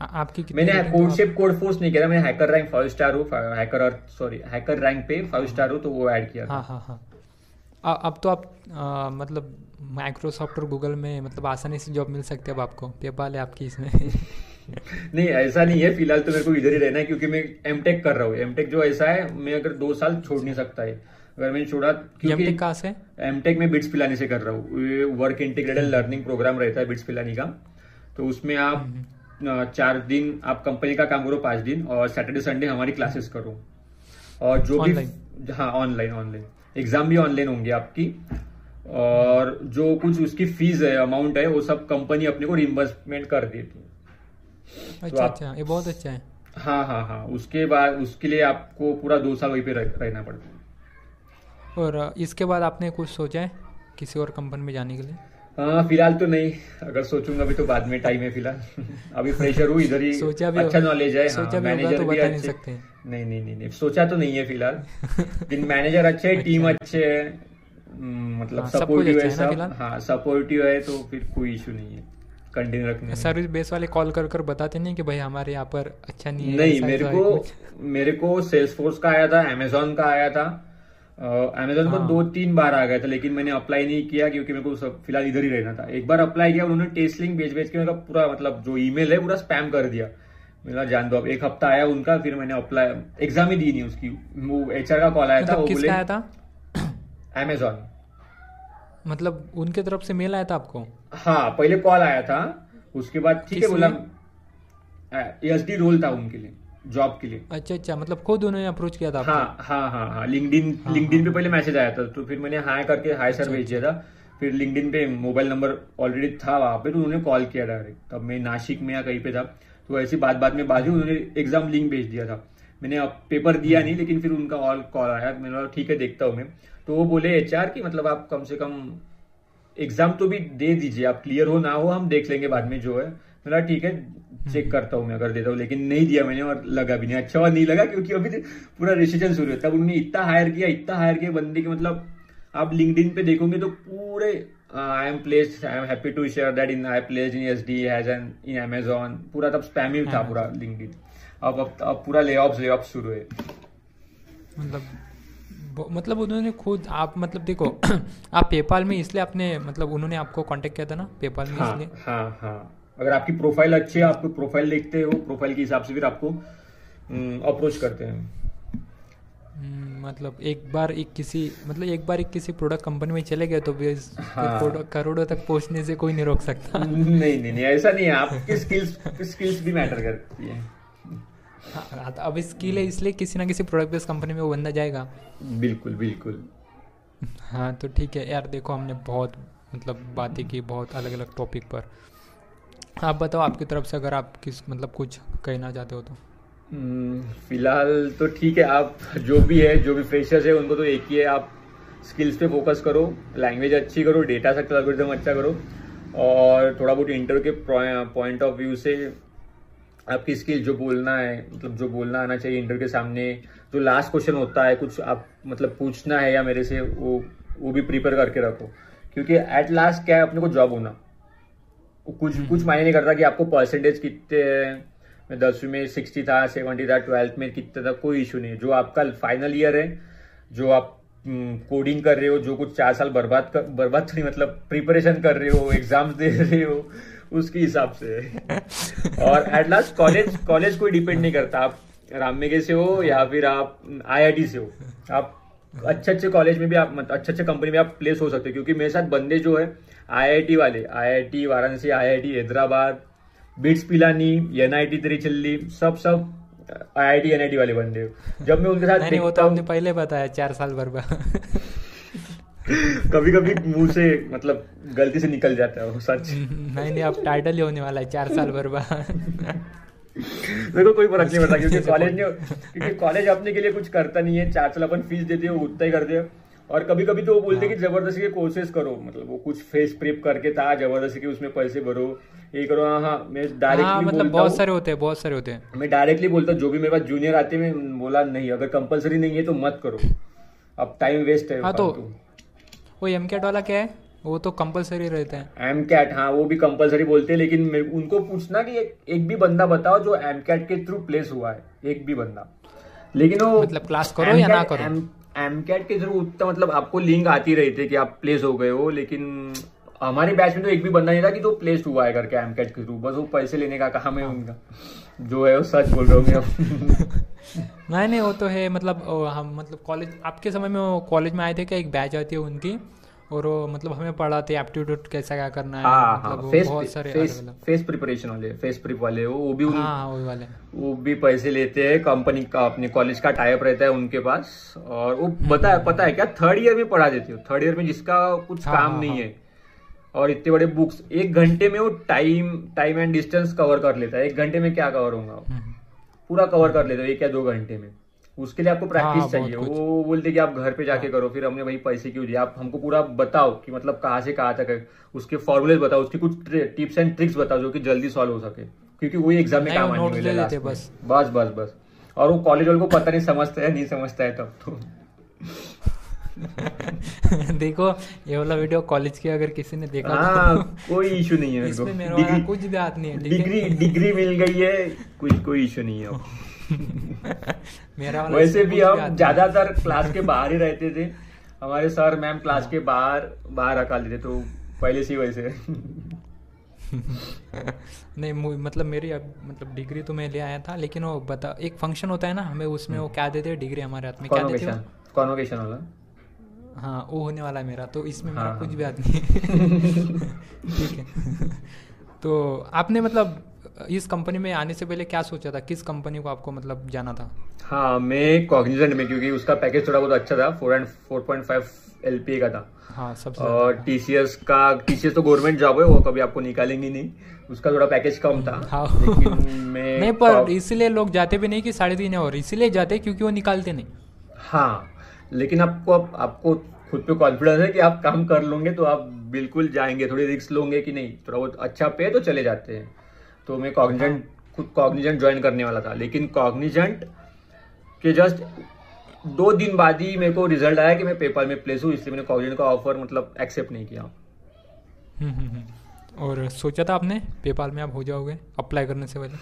आ, आपकी मैंने कोडशिप कोड फोर्स नहीं किया था मैंने हैकर रैंक फाइव स्टार हो हैकर सॉरी हैकर रैंक पे फाइव स्टार हो तो वो ऐड किया था। हाँ हाँ हाँ। अब तो आप आ, मतलब माइक्रोसॉफ्ट और गूगल में मतलब आसानी से जॉब मिल सकती है अब आपको। पेपाल है आपकी इसमें। नहीं ऐसा नहीं है फ़िलहाल तो मेरे को इधर ही रहना है क्योंकि मैं एम कर रहा हूँ। एम जो ऐसा है मैं अगर दो साल छोड़ नहीं सकता है। अगर मैंने छोड़ा क्योंकि एमटेक कहाँ से? एम टेक में बिट्स पिलानी से कर रहा हूँ। वर्क इंटीग्रेटेड लर्निंग प्रोग्राम रहता है बिट्स पिलानी का। तो उसमें आप चार दिन आप कंपनी का काम करो पाँच दिन और सैटरडे संडे हमारी क्लासेस करो। और जो भी हाँ ऑनलाइन ऑनलाइन एग्ज़ाम भी ऑनलाइन होंगे आपकी। और जो कुछ उसकी फ़ीस है अमाउंट है वो सब कंपनी अपने को रिम्बर्समेंट कर देती है। अच्छा आप- अच्छा ये बहुत अच्छा है। हाँ हाँ हाँ उसके बाद उसके लिए आपको पूरा दो साल वहीं पे रह, रहना पड़ता है। और इसके बाद आपने कुछ सोचा है किसी और कंपनी में जाने के लिए? हाँ फ़िलहाल तो नहीं अगर सोचूँगा भी तो बाद में टाइम है फ़िलहाल। अभी फ्रेशर हूँ इधर ही सोचा भी अच्छा नॉलेज है सोचा हाँ, भी मैनेजर तो भी बता नहीं सकते। नहीं नहीं नहीं नहीं सोचा तो नहीं है फ़िलहाल। लेकिन मैनेजर अच्छे है टीम अच्छे। है मतलब हाँ, सब कुछ सपोर्टिव अच्छा है है ना सब। फ़िलहाल? हाँ सपोर्टिव है तो फिर कोई इशू नहीं है। कंटिन्यू रखने सर्विस बेस वाले कॉल कर कर बताते नहीं कि भाई हमारे यहाँ पर अच्छा नहीं है नहीं मेरे को मेरे को सेल्स फोर्स का आया था अमेजोन का आया था। अमेजोन को हाँ। दो तीन बार आ गया था लेकिन मैंने अप्लाई नहीं किया क्योंकि मेरे को सब फ़िलहाल इधर ही रहना था। एक बार अप्लाई किया उन्होंने टेस्ट लिंक भेज भेज के मेरा पूरा मतलब जो ईमेल है पूरा स्पैम कर दिया। मेरा जान दो अब एक हफ़्ता आया उनका फिर मैंने अप्लाई एग्ज़ाम ही दी नहीं उसकी। वो एचआर का कॉल आया था मतलब वो बोले आया था? अमेजोन मतलब उनके तरफ़ से मेल आया था आपको? हाँ पहले कॉल आया था उसके बाद ठीक है बोला एस डी रोल था उनके लिए जॉब के लिए। अच्छा अच्छा मतलब खुद उन्होंने अप्रोच किया था हाँ हाँ हाँ हाँ लिंक्डइन हाँ, लिंक्डइन पे हाँ। पहले मैसेज आया था तो फिर मैंने हाई करके हाई सर अच्छा, भेज दिया था। फिर लिंक्डइन पे मोबाइल नंबर ऑलरेडी था वहाँ पे तो उन्होंने कॉल किया डायरेक्ट तब मैं नासिक में या कहीं पे था तो ऐसी बात बात में बाजू उन्होंने एग्ज़ाम लिंक भेज दिया था। मैंने पेपर दिया नहीं लेकिन फिर उनका ऑल कॉल आया मैंने ठीक है देखता हूँ मैं। तो वो बोले एचआर की मतलब आप कम से कम एग्ज़ाम तो भी दे दीजिए आप क्लियर हो ना हो हम देख लेंगे बाद में जो है। मैंने ठीक है चेक करता हूँ मैं अगर देता हूँ। लेकिन नहीं दिया मैंने और लगा भी नहीं। अच्छा हुआ नहीं लगा क्योंकि अभी तो पूरा रिसेशन शुरू है। तब उन्होंने इतना हायर किया इतना हायर किया बंदे के मतलब आप लिंक्डइन पे देखोगे तो पूरे I am place I am happy to share that in I placed in S D has an in Amazon पूरा तब स्पैम ही था पूरा लिंक्डइन अब अब पूरा ले ऑफ़ ले ऑफ़ शुरू है। मतलब मतलब उन्होंने खुद आप मतलब देखो आप पेपाल में इसलिए आपने मतलब उन्होंने आपको कांटेक्ट किया था ना? पेपाल में हाँ इसलिए? हाँ हाँ। अगर आपकी प्रोफ़ाइल अच्छी है आपको प्रोफ़ाइल देखते हो प्रोफ़ाइल के हिसाब से फिर आपको अप्रोच करते हैं। हम्म, मतलब एक बार एक किसी मतलब एक बार एक किसी प्रोडक्ट कंपनी में चले गए तो फिर हाँ। करोड़ों तक पहुँचने से कोई नहीं रोक सकता। नहीं नहीं नहीं ऐसा नहीं है। आपकी स्किल्स स्किल्स भी मैटर करती है। हाँ, तो अब स्किल है इसलिए किसी ना किसी प्रोडक्ट बेस्ड कंपनी में वो बंदा जाएगा। बिल्कुल बिल्कुल। हाँ तो ठीक है यार देखो हमने बहुत मतलब बातें की बहुत अलग अलग टॉपिक पर। आप बताओ आपकी तरफ़ से अगर आप किस मतलब कुछ कहना चाहते हो तो। हम्म, फ़िलहाल तो ठीक है आप जो भी है जो भी फ्रेशर्स है उनको तो एक ही है आप स्किल्स पे फोकस करो लैंग्वेज अच्छी करो डेटा स्ट्रक्चर एल्गोरिथम अच्छा करो और थोड़ा बहुत इंटरव्यू के पॉइंट ऑफ़ व्यू से आपकी स्किल जो बोलना है मतलब जो बोलना आना चाहिए इंटरव्यू के सामने जो लास्ट क्वेश्चन होता है कुछ आप मतलब पूछना है या मेरे से वो वो भी प्रिपेयर करके रखो। क्योंकि एट लास्ट क्या है अपने को जॉब होना। कुछ कुछ मायने नहीं करता कि आपको परसेंटेज कितने हैं। दसवीं में सिक्सटी था सेवेंटी था ट्वेल्थ में कितना था कोई इशू नहीं जो आपका फाइनल ईयर है जो आप कोडिंग कर रहे हो जो कुछ चार साल बर्बाद कर बर्बाद तो नहीं मतलब प्रिपरेशन कर रहे हो एग्ज़ाम्स दे रहे हो उसके हिसाब से। और एट लास्ट कॉलेज कॉलेज कोई डिपेंड नहीं करता। आप राममेगे से हो या फिर आप आईआईटी से हो। आप अच्छे अच्छे कॉलेज में भी आप मतलब अच्छे अच्छे कंपनी में आप प्लेस हो सकते हो। क्योंकि मेरे साथ बंदे जो है आईआईटी वाले IIT Varanasi IIT Hyderabad BITS Pilani N I NIT Tiruchilli सब सब आईआईटी एनआईटी वाले बंदे। जब मैं उनके साथ नहीं नहीं वो तो आपने पहले बताया चार साल बर्बाद कभी कभी मुँह से मतलब गलती से निकल जाता है वो सच। नहीं नहीं अब टाइटल ही होने वाला है चार साल बर्बाद। मेरे को कोई फ़र्क नहीं पड़ता क्योंकि कॉलेज ने क्योंकि कॉलेज अपने के लिए कुछ करता नहीं है चार साल अपन फ़ीस देते हो उतना ही करते हो। और कभी कभी तो वो बोलते हैं कि ज़बरदस्ती के कोर्सेज करो मतलब वो कुछ फेस प्रिप करके था ज़बरदस्ती के उसमें पैसे भरो ये करो हाँ हाँ मैं हाँ डायरेक्टली मतलब बोलता बहुत सारे होते हैं बहुत सारे होते हैं। मैं डायरेक्टली बोलता हूँ जो भी मेरे पास जूनियर आते हैं मैं बोला नहीं अगर कंपलसरी नहीं है तो मत करो। अब टाइम वेस्ट है हाँ तो। वो एम कैट वाला क्या है? वो तो कंपलसरी रहता है। एम कैट हाँ वो भी कंपलसरी बोलते हैं लेकिन उनको पूछना कि एक, एक भी बंदा बताओ जो एम कैट के थ्रू प्लेस हुआ है एक भी बंदा। लेकिन वो मतलब क्लास करो या ना करो? एम कैट के थ्रू उतना मतलब आपको लिंक आती रही थी कि आप प्लेस हो गए हो लेकिन हमारे बैच में तो एक भी बंदा नहीं था कि तो प्लेस हुआ है करके एम कैट के थ्रू बस वो पैसे लेने का काम है। उनका। जो है वो सच बोल रहा हूँ नहीं नहीं वो तो है मतलब हम मतलब कॉलेज आपके समय में वो कॉलेज में आए थे क्या? एक बैच आती है उनकी और वो मतलब हमें पढ़ाते एप्टीट्यूड कैसा क्या करना है हाँ मतलब हाँ वो फेस बहुत सारे फेस फेस प्रिपरेशन वाले फेस प्रिप वाले वो वो भी उन- हाँ हाँ वही वाले। वो भी पैसे लेते हैं कंपनी का अपने कॉलेज का टाइप रहता है उनके पास और वो पता है पता है क्या? थर्ड ईयर में पढ़ा देते हो थर्ड ईयर में जिसका कुछ हाँ, काम हाँ, नहीं हाँ। है और इतने बड़े बुक्स एक घंटे में वो time time and distance cover कर लेता है। एक घंटे में क्या कवर होगा हम्म। पूरा कवर कर लेते हो एक या दो घंटे में। उसके लिए आपको प्रैक्टिस हाँ, चाहिए। वो बोलते कि आप घर पे जाके करो फिर हमने वही पैसे क्यों दिए? आप हमको पूरा बताओ कि मतलब कहाँ से कहाँ तक है। उसके फॉर्मूलेज बताओ उसकी कुछ टिप्स एंड ट्रिक्स बताओ जो कि जल्दी सॉल्व हो सके। क्योंकि वही एग्ज़ाम में काम आने वाले। बस। बस बस बस। और वो कॉलेज वालों को पता नहीं समझता है नहीं समझता है तब तो। देखो ये वाला वीडियो कॉलेज के अगर किसी ने देखा हाँ तो कोई इशू नहीं है इसमें मेरा वाला डिग्री कुछ भी हाथ नहीं है डिग्री डिग्री मिल गई है कुछ कोई इशू नहीं है मेरा वाला वैसे भी हम ज़्यादातर क्लास के बाहर ही रहते थे। हमारे सर मैम क्लास के बाहर बाहर रखा लेते तो पहले से ही वैसे। नहीं मतलब मेरी अब मतलब डिग्री तो मैं ले आया था लेकिन वो बता एक फ़ंक्शन होता है ना हमें उसमें वो क्या देते हैं डिग्री हमारे हाथ में क्या देते हो कॉन्वोकेशन वाला। हाँ वो होने वाला है मेरा तो इसमें मेरा हाँ, कुछ हाँ। भी हाथ नहीं ठीक है। तो आपने मतलब इस कंपनी में आने से पहले क्या सोचा था? किस कंपनी को आपको मतलब जाना था? हाँ मैं कॉग्निजेंट में क्योंकि उसका पैकेज थोड़ा बहुत अच्छा था four and four point five LPA का था। हाँ सबसे और ज़्यादा। टीसीएस का टीसीएस तो गवर्नमेंट जॉब है वो कभी आपको निकालेंगे नहीं। उसका थोड़ा पैकेज कम था हाँ। लेकिन मैं नहीं पर इसलिए लोग जाते भी नहीं कि साढ़े तीन है और इसीलिए जाते क्योंकि वो निकालते नहीं। हाँ लेकिन आपको आप, आपको खुद पे कॉन्फिडेंस है कि आप काम कर लोगे तो आप बिल्कुल जाएँगे थोड़ी रिस्क लोगे कि नहीं थोड़ा बहुत अच्छा पे तो चले जाते हैं। तो मैं कॉग्निजेंट खुद कॉग्निजेंट ज्वाइन करने वाला था लेकिन कॉग्निजेंट के जस्ट दो दिन बाद ही मेरे को रिज़ल्ट आया कि मैं पेपर में प्लेस हूँ इसलिए मैंने कॉग्निजेंट का ऑफ़र मतलब एक्सेप्ट नहीं किया। हम्म, हम्म, हम्म। और सोचा था आपने? पेपाल में आप हो जाओगे अप्लाई करने से पहले।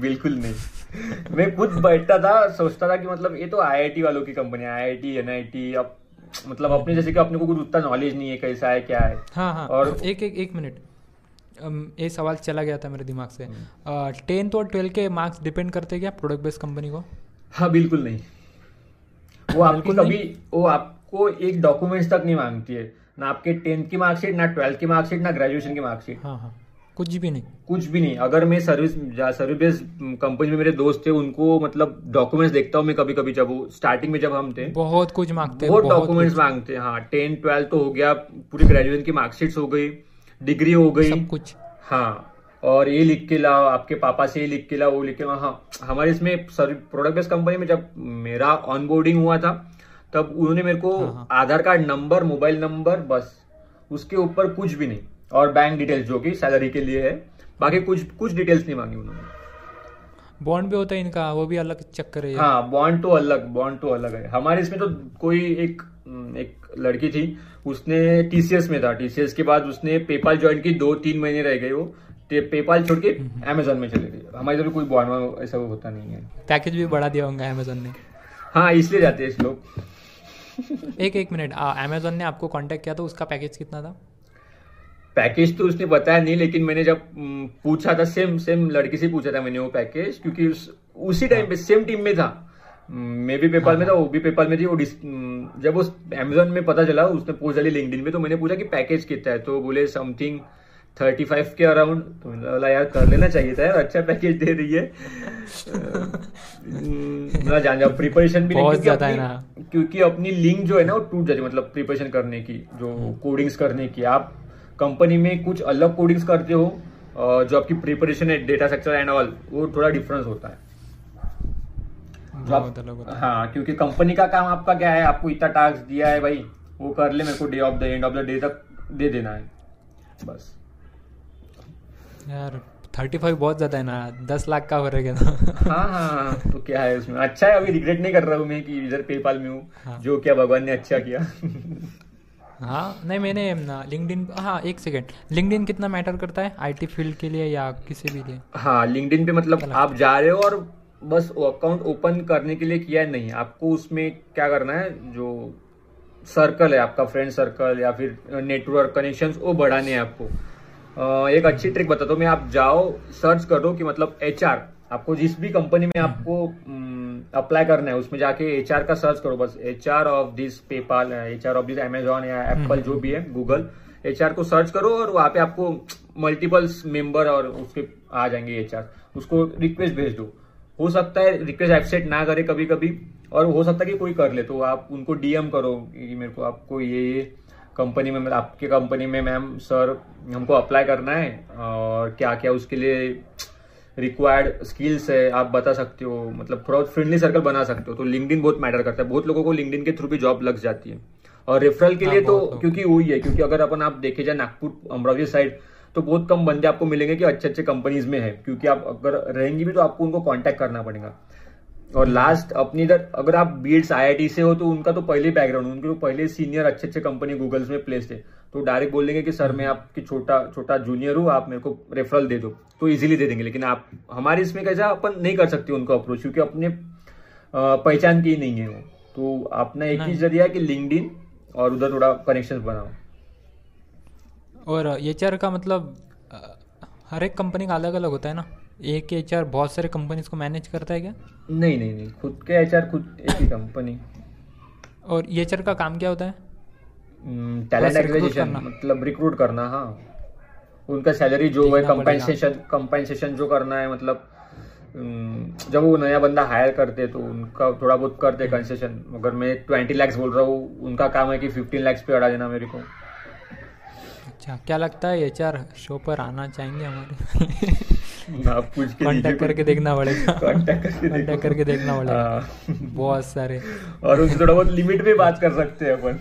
बिल्कुल नहीं। मैं खुद बैठता था सोचता था कि मतलब ये तो आईआईटी वालों की कंपनी है आईआईटी एनआईटी अब मतलब अपने जैसे कि अपने को कुछ उतना नॉलेज नहीं है कैसा है क्या है। हाँ हाँ। और- एक एक एक मिनट ये सवाल चला गया था मेरे दिमाग से। हम्म। टेंथ और ट्वेल्थ के मार्क्स डिपेंड करते क्या प्रोडक्ट बेस्ड कंपनी को? हाँ बिल्कुल नहीं। वो आपको कभी वो आपको एक डॉक्यूमेंट्स तक नहीं मांगती है। ना आपके टेंथ की मार्कशीट ना ट्वेल्थ की मार्कशीट ना ग्रेजुएशन की मार्कशीट। हाँ हाँ। कुछ भी नहीं। कुछ भी नहीं। अगर मैं सर्विस सर्विस बेस्ड कंपनी में मेरे दोस्त थे उनको मतलब डॉक्यूमेंट्स देखता हूँ मैं कभी कभी जब वो स्टार्टिंग में जब हम थे। बहुत कुछ मांगते हैं बहुत डॉक्यूमेंट्स मांगते हैं हाँ। टेन ट्वेल्थ तो हो गया पूरी ग्रेजुएशन की मार्कशीट्स हो गई डिग्री हो गई। सब कुछ। हाँ। और ये लिख के लाओ आपके पापा से ये लिख के लाओ वो लिख के लाओ। हाँ हमारे इसमें प्रोडक्ट बेस्ड कंपनी में जब मेरा ऑनबोर्डिंग हुआ था तब उन्होंने मेरे को हाँ, हाँ। Aadhaar card number mobile number बस उसके ऊपर कुछ भी नहीं। और बैंक डिटेल्स जो कि सैलरी के लिए है। बाकी कुछ कुछ डिटेल्स नहीं मांगी उन्होंने। बॉन्ड भी होता है इनका वो भी अलग चक्कर है। हाँ बॉन्ड तो अलग बॉन्ड तो अलग है। हमारे इसमें तो कोई एक एक लड़की थी उसने टीसीएस में था। टीसीएस के बाद उसने पेपाल ज्वाइन की दो तीन महीने रह गए वो। पेपाल छोड़ के अमेजोन में चले गए। हमारे इधर कोई बॉन्ड ऐसा होता नहीं है। पैकेज भी बढ़ा दिया होगा अमेजोन ने। हाँ इसलिए जाते हैं इस लोग। एक एक मिनट अमेजोन ने आपको कांटेक्ट किया तो उसका पैकेज कितना था? पैकेज तो उसने बताया नहीं लेकिन मैंने जब पूछा था सेम सेम लड़की से पूछा था मैंने वो पैकेज क्योंकि उस, उसी टाइम पे सेम टीम में था। मैं भी पेपाल में था वो भी पेपाल में थी वो जब उस अमेजोन में पता चला उसने पोस्ट डाली लिंक्डइन में तो मैंने पूछा कि पैकेज कितना है तो बोले समथिंग थर्टी फाइव के अराउंड तो मैंने बोला यार कर लेना चाहिए था यार अच्छा पैकेज दे रही है। मैं जान जाओ प्रिपरेशन भी बहुत नहीं ज़्यादा है ना। क्योंकि अपनी लिंक जो है ना वो टूट जाती है मतलब प्रिपरेशन करने की जो कोडिंग्स करने की। आप कंपनी में कुछ अलग कोडिंग्स करते हो जो आपकी प्रिपरेशन है डेटा स्ट्रक्चर एंड ऑल वो थोड़ा डिफरेंस होता है। जो आप- होता है। हाँ क्योंकि कंपनी का काम आपका क्या है आपको इतना टास्क दिया है भाई वो कर ले मेरे को day of the end of the day तक दे देना है बस। यार थर्टी फाइव बहुत ज़्यादा है ना दस लाख का हो रहेगा ना हाँ हाँ हाँ, तो क्या है उसमें? अच्छा है अभी रिग्रेट नहीं कर रहा हूँ मैं कि इधर पेपाल में हूँ हाँ। जो क्या भगवान ने अच्छा किया। हाँ नहीं मैंने लिंक्डइन हाँ एक सेकेंड लिंक्डइन कितना मैटर करता है? आईटी फ़ील्ड के लिए या किसी भी लिए? हाँ लिंक्डइन पे मतलब आप जा रहे हो और बस अकाउंट ओपन करने के लिए किया है। नहीं आपको उसमें क्या करना है जो सर्कल है आपका फ्रेंड सर्कल या फिर नेटवर्क कनेक्शंस वो बढ़ाने हैं आपको। एक अच्छी ट्रिक बताता हूँ। मैं आप जाओ सर्च करो कि मतलब एच आपको जिस भी कंपनी में आपको अप्लाई करना है उसमें जाके एच का सर्च करो बस। H of this PayPal H of this Amazon या एप्पल जो भी है गूगल एच को सर्च करो और वहाँ पे आपको मल्टीपल्स मेंबर और उसके आ जाएँगे एचआर उसको रिक्वेस्ट भेज दो। हो सकता है रिक्वेस्ट एक्सेप्ट ना करे कभी कभी और हो सकता है कि कोई कर ले तो आप उनको डीएम करो कि मेरे को आपको ये ये कंपनी में आपके कंपनी में मैम सर हमको अप्लाई करना है और क्या क्या उसके लिए रिक्वायर्ड स्किल्स है आप बता सकते हो। मतलब थोड़ा फ्रेंडली सर्कल बना सकते हो। तो लिंक्डइन बहुत मैटर करता है। बहुत लोगों को लिंक्डइन के थ्रू भी जॉब लग जाती है। और रेफरल के हाँ, लिए तो क्योंकि वही है क्योंकि अगर अपन आप देखे जाए नागपुर अमरावती साइड तो बहुत कम बंदे आपको मिलेंगे कि अच्छे अच्छे कंपनीज़ में है। क्योंकि आप अगर रहेंगी भी तो आपको उनको कांटेक्ट करना पड़ेगा। और लास्ट अपनी इधर अगर आप बीएड्स आईआईटी से हो तो उनका तो पहले बैकग्राउंड उनके तो पहले सीनियर अच्छे अच्छे कंपनी गूगल्स में प्लेस्ड है। तो डायरेक्ट बोलेंगे कि सर मैं आपकी छोटा छोटा जूनियर हूँ आप मेरे को रेफरल दे दो। तो इजीली दे देंगे लेकिन आप हमारे इसमें कैसा अपन नहीं कर सकते उनको अप्रोच क्योंकि अपने पहचान की नहीं है वो। तो अपना एक ही। ज़रिया कि लिंक्डइन और उधर थोड़ा कनेक्शन बनाओ। और एच का मतलब हर एक कंपनी का अलग अलग होता है ना? एक एच बहुत सारे कंपनीज़ को मैनेज करता है क्या? नहीं नहीं नहीं खुद के एचआर खुद एक ही कंपनी और एचआर का काम क्या होता है? टैलेंट एक्विजिशन मतलब रिक्रूट करना हाँ। उनका सैलरी जो है। कंपेंसेशन कंपेंसेशन जो करना है मतलब जब वो नया बंदा हायर करते तो उनका थोड़ा बहुत करते हम्म। कंसेशन अगर मैं ट्वेंटी लैक्स बोल रहा हूँ उनका काम है कि फिफ्टीन लैक्स पे अड़ा देना मेरे को। अच्छा क्या लगता है एच शो पर आना चाहेंगे हमारे? आप पूछ के कांटेक्ट करके देखना पड़ेगा। कांटेक्ट करके कांटेक्ट करके देखना पड़ेगा। हाँ। बहुत सारे। और उनसे थोड़ा बहुत लिमिट में बात कर सकते हैं अपन।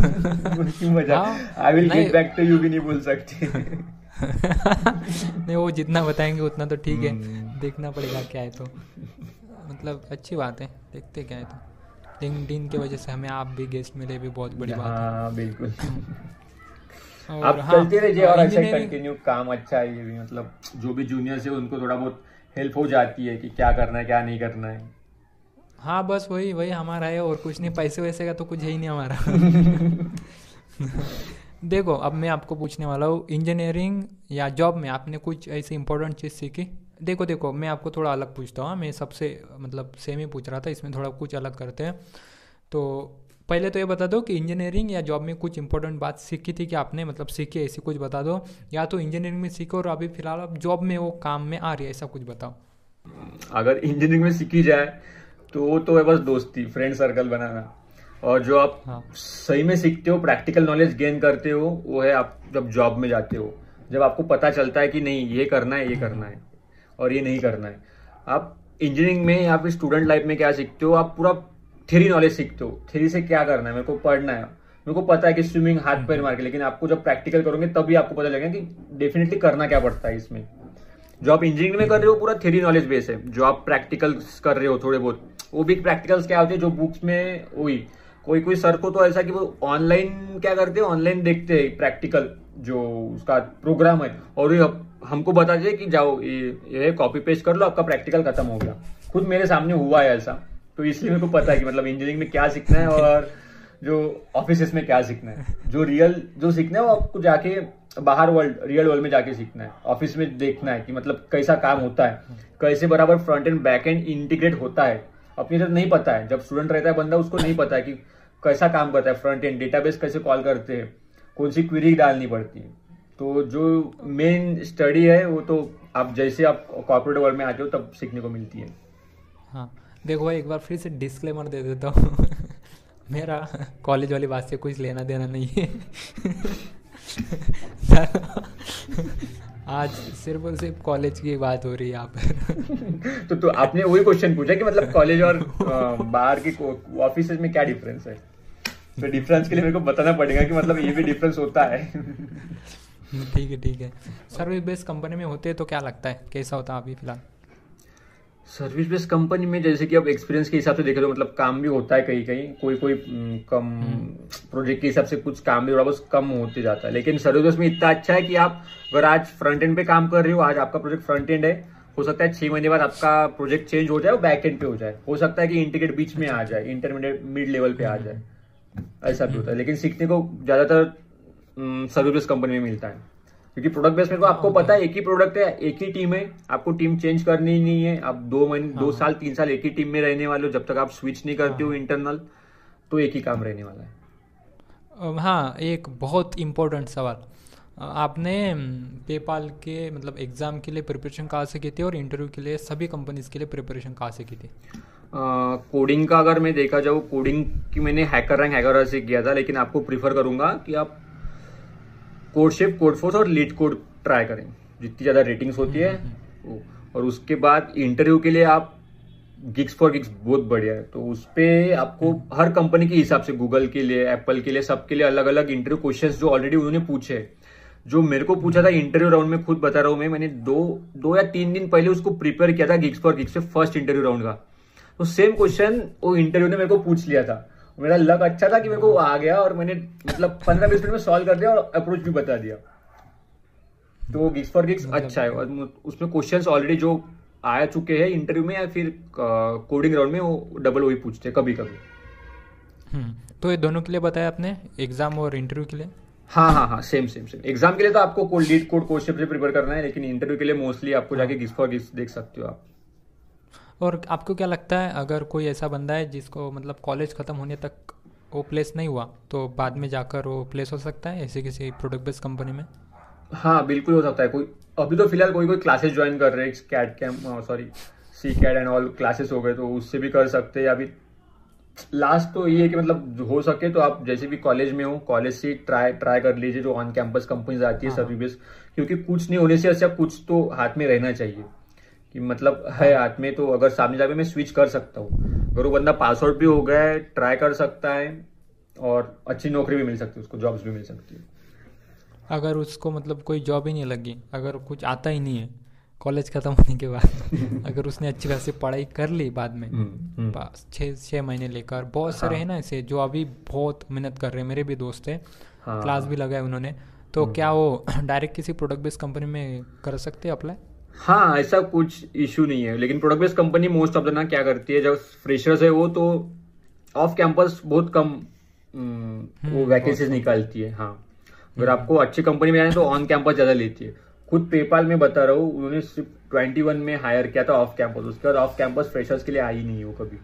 मज़ा। I will. Get back to you भी नहीं बोल सकते। नहीं वो जितना बताएँगे उतना तो ठीक है। हम्म। देखना पड़ेगा क्या है तो। मतलब अच्छी बात है। देखते क्या है तो। लिंक्डइन की वजह से हमें आप भी गेस्ट मिले भी बहुत बड़ी बात है। हाँ बिल्कुल। और आप हाँ, चलते रहिए और ऐसे कंटिन्यू काम अच्छा है ये भी मतलब जो भी जूनियर्स है उनको थोड़ा बहुत हेल्प हो जाती है कि क्या करना है क्या नहीं करना है। हाँ बस वही वही हमारा है और कुछ नहीं पैसे वैसे का तो कुछ है ही नहीं हमारा। देखो अब मैं आपको पूछने वाला हूँ इंजीनियरिंग या जॉब में आपने कुछ ऐसी इंपॉर्टेंट चीज़ सीखी? देखो देखो मैं आपको थोड़ा अलग पूछता हूँ हाँ, मैं सबसे मतलब सेम ही पूछ रहा था इसमें थोड़ा कुछ अलग करते हैं। तो पहले तो ये बता दो कि इंजीनियरिंग या जॉब में कुछ इंपॉर्टेंट बात सीखी थी कि आपने मतलब सीखी ऐसी कुछ बता दो। या तो इंजीनियरिंग में सीखो और अभी फ़िलहाल आप जॉब में वो काम में आ रही है ऐसा कुछ बताओ। अगर इंजीनियरिंग में सीखी जाए तो वो तो है बस दोस्ती फ्रेंड सर्कल बनाना। और जो आप हाँ। सही में सीखते हो प्रैक्टिकल नॉलेज गेन करते हो वो है आप जब जॉब में जाते हो। जब आपको पता चलता है कि नहीं ये करना है ये करना है और ये नहीं करना है। आप इंजीनियरिंग में या फिर स्टूडेंट लाइफ में क्या सीखते हो आप पूरा थ्योरी नॉलेज सीखते हो। थ्योरी से क्या करना है? मेरे को पढ़ना है। मेरे को पता है कि स्विमिंग हाथ पैर मार के लेकिन आपको जब प्रैक्टिकल करोगे तभी आपको पता लगेगा कि डेफिनेटली करना क्या पड़ता है इसमें। जो आप इंजीनियरिंग में कर रहे हो पूरा थ्योरी नॉलेज बेस है। जो आप प्रैक्टिकल्स कर रहे हो थोड़े बहुत वो भी प्रैक्टिकल्स क्या होते हैं? जो बुक्स में वही कोई कोई सर को तो ऐसा कि वो ऑनलाइन क्या करते हैं? ऑनलाइन देखते हैं प्रैक्टिकल जो उसका प्रोग्राम है। और ये हमको बता दे कि जाओ ये ये कॉपी पेस्ट कर लो आपका प्रैक्टिकल खत्म हो गया। खुद मेरे सामने हुआ है ऐसा। तो इसलिए मेरे को पता है कि मतलब इंजीनियरिंग में क्या सीखना है और जो ऑफ़िस में क्या सीखना है। जो रियल जो सीखना है वो आपको जाके बाहर वर्ल्ड रियल वर्ल्ड में जाके सीखना है। ऑफ़िस में देखना है कि मतलब कैसा काम होता है, कैसे बराबर front end back end integrate होता है। अपनी तरफ़ नहीं पता है। जब स्टूडेंट रहता है बंदा, उसको नहीं पता है कि कैसा काम करता है फ्रंट एंड डेटाबेस कैसे कॉल करते हैं, कौन सी क्वेरी डालनी पड़ती है। तो जो मेन स्टडी है, वो तो आप जैसे आप कॉर्पोरेट वर्ल्ड में आते हो, तब सीखने को मिलती है। हाँ। देखो भाई एक बार फिर से डिस्क्लेमर दे देता हूँ। मेरा कॉलेज वाली बात से कुछ लेना देना नहीं है। आज सिर्फ़ और सिर्फ़ कॉलेज की बात हो रही है यहाँ पर। तो तो आपने वही क्वेश्चन पूछा कि मतलब कॉलेज और बाहर की ऑफ़िस में क्या डिफरेंस है? तो डिफरेंस के लिए मेरे को बताना पड़ेगा कि मतलब ये भी डिफरेंस होता है। ठीक है ठीक है। सर्विस बेस्ड कंपनी में होते हैं तो क्या लगता है? कैसा होता है अभी फ़िलहाल? सर्विस बेस्ड कंपनी में जैसे कि अब एक्सपीरियंस के हिसाब से देखे तो मतलब काम भी होता है कहीं कहीं कोई कोई कम प्रोजेक्ट के हिसाब से कुछ काम भी थोड़ा बहुत कम होते जाता है। लेकिन सर्विस बेस्ड में इतना अच्छा है कि आप अगर आज फ्रंट एंड पे काम कर रहे हो आज आपका प्रोजेक्ट फ्रंट एंड है हो सकता है छह महीने बाद आपका प्रोजेक्ट चेंज हो जाए और बैक एंड पे हो जाए। हो सकता है कि इंटीग्रेट बीच में आ जाए इंटरमीडिएट मिड लेवल पे आ जाए। ऐसा भी होता है। लेकिन सीखने को ज़्यादातर सर्विस कंपनी में मिलता है। क्योंकि प्रोडक्ट बेस में तो आपको पता है। एक ही प्रोडक्ट है एक ही टीम है आपको टीम चेंज करनी नहीं है। आप दो महीने दो हाँ। साल तीन साल एक ही टीम में रहने वाले हो जब तक आप स्विच नहीं करते हो इंटरनल हाँ। तो एक ही काम रहने वाला है। हाँ एक बहुत इम्पोर्टेंट सवाल। आपने पेपाल के मतलब एग्ज़ाम के लिए प्रिपरेशन कहाँ से की थी और इंटरव्यू के लिए सभी कंपनीज़ के लिए प्रिपरेशन कहाँ से की थी? कोडिंग का अगर मैं देखा जाऊँ कोडिंग की मैंने हैकर रैंक हैकर से किया था लेकिन आपको प्रीफर करूँगा कि आप कोड शेप कोड फोर्स और लीड कोड ट्राई करें। जितनी ज़्यादा रेटिंग्स होती है वो। और उसके बाद इंटरव्यू के लिए आप गिग्स फॉर गिग्स बहुत बढ़िया है। तो उस पर आपको हर कंपनी के हिसाब से गूगल के लिए एप्पल के लिए सबके लिए अलग अलग इंटरव्यू क्वेश्चंस जो ऑलरेडी उन्होंने पूछे जो मेरे को पूछा था इंटरव्यू राउंड में खुद बता रहा हूँ मैं मैंने दो दो या तीन दिन पहले उसको प्रिपेयर किया था गिग्स फॉर गिग्स से फ़र्स्ट इंटरव्यू राउंड का। तो सेम क्वेश्चन वो इंटरव्यू ने मेरे को पूछ लिया था। मेरा लक अच्छा था कि मेरे को आ गया और मैंने मतलब पंद्रह बीस मिनट में सॉल्व कर दिया और अप्रोच भी बता दिया। तो गिग्स फॉर गिग्स अच्छा है और उसमें क्वेश्चंस ऑलरेडी जो आ चुके हैं इंटरव्यू में या फिर कोडिंग राउंड में वो डबल वही पूछते हैं कभी कभी हम्म, तो ये दोनों के लिए बताया आपने एग्ज़ाम और इंटरव्यू के लिए? हाँ हाँ हाँ सेम सेम सेम एग्ज़ाम के लिए तो आपको लीड कोड क्वेश्चन से प्रिपेयर करना है लेकिन इंटरव्यू के लिए मोस्टली आपको जाके गिग्स फॉर गिग्स देख सकते हो आप। और आपको क्या लगता है अगर कोई ऐसा बंदा है जिसको मतलब कॉलेज ख़त्म होने तक वो प्लेस नहीं हुआ तो बाद में जाकर वो प्लेस हो सकता है ऐसे किसी प्रोडक्ट बेस्ड कंपनी में? हाँ बिल्कुल हो सकता है। कोई अभी तो फ़िलहाल कोई कोई क्लासेस ज्वाइन कर रहे हैं CAT cam sorry see CAT and all classes हो गए तो उससे भी कर सकते हैं। अभी लास्ट तो ये है कि मतलब हो सके तो आप जैसे भी कॉलेज में हो कॉलेज से ट्राई ट्राई कर लीजिए जो ऑन कैंपस कंपनीज़ आती है सर्विस हाँ, हाँ। क्योंकि कुछ नहीं होने से अच्छा कुछ तो हाथ में रहना चाहिए। कि मतलब है हाथ में तो अगर सामने जाके मैं स्विच कर सकता हूँ अगर वो बंदा पास आउट भी हो गया है ट्राई कर सकता है और अच्छी नौकरी भी मिल सकती है उसको जॉब्स भी मिल सकती है अगर उसको मतलब कोई जॉब ही नहीं लगी अगर कुछ आता ही नहीं है कॉलेज खत्म होने के बाद अगर उसने अच्छी खासी पढ़ाई कर ली बाद में हम्म, हम्म। छः छः महीने लेकर बहुत सारे हाँ। हैं ना ऐसे जो अभी बहुत मेहनत कर रहे हैं मेरे भी दोस्त हैं हाँ, क्लास भी लगाए उन्होंने तो हम्म। क्या वो डायरेक्ट किसी प्रोडक्ट बेस्ड कंपनी में कर सकते हैं अप्लाई हाँ ऐसा कुछ इशू नहीं है। लेकिन product based company most of the ना क्या करती है जब फ्रेशर्स है वो तो ऑफ़ कैंपस बहुत कम हम्म, वो वैकेंसीज निकालती है हाँ। अगर हम्म। आपको अच्छी कंपनी में जाना है तो ऑन कैंपस ज़्यादा लेती है। खुद पेपाल में बता रहा हूँ उन्होंने सिर्फ़ ट्वेंटी वन में हायर किया था ऑफ़ कैंपस उसके बाद ऑफ़ कैंपस फ्रेशर्स के लिए आई नहीं वो कभी।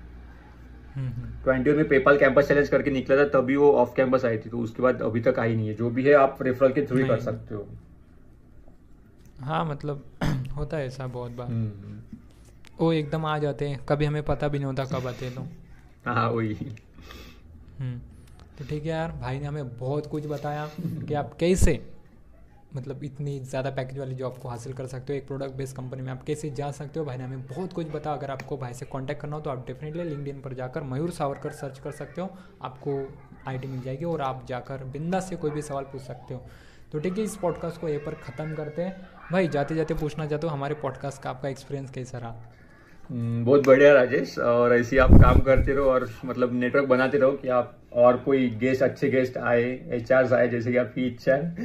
ट्वेंटी वन में पेपाल कैंपस चैलेंज करके निकला था तभी वो ऑफ़ कैंपस आई थी। तो उसके बाद अभी तक आई नहीं है। जो भी है आप रेफरल के थ्रू कर सकते हो। हाँ मतलब होता है ऐसा बहुत बार। हम्म, हम्म। वो एकदम आ जाते हैं कभी हमें पता भी नहीं होता कब आते तो। हाँ वही। हम्म, तो ठीक है यार भाई ने हमें बहुत कुछ बताया कि आप कैसे मतलब इतनी ज़्यादा पैकेज वाली जॉब को हासिल कर सकते हो एक प्रोडक्ट बेस्ड कंपनी में आप कैसे जा सकते हो। भाई ने हमें बहुत कुछ बताया अगर आपको भाई से कांटेक्ट करना हो तो आप डेफिनेटली लिंकड पर जाकर मयूर सावरकर सर्च कर सकते हो। आपको आईडी मिल जाएगी और आप जाकर बिंदा से कोई भी सवाल पूछ सकते हो। तो ठीक है इस पॉडकास्ट को ये पर ख़त्म करते हैं। भाई जाते जाते पूछना चाहते हो हमारे पॉडकास्ट का आपका एक्सपीरियंस कैसा रहा? हम्म, बहुत बढ़िया राजेश और ऐसे आप काम करते रहो और मतलब नेटवर्क बनाते रहो कि आप और कोई गेस्ट अच्छे गेस्ट आए एच आए जैसे कि आपकी इच्छा है।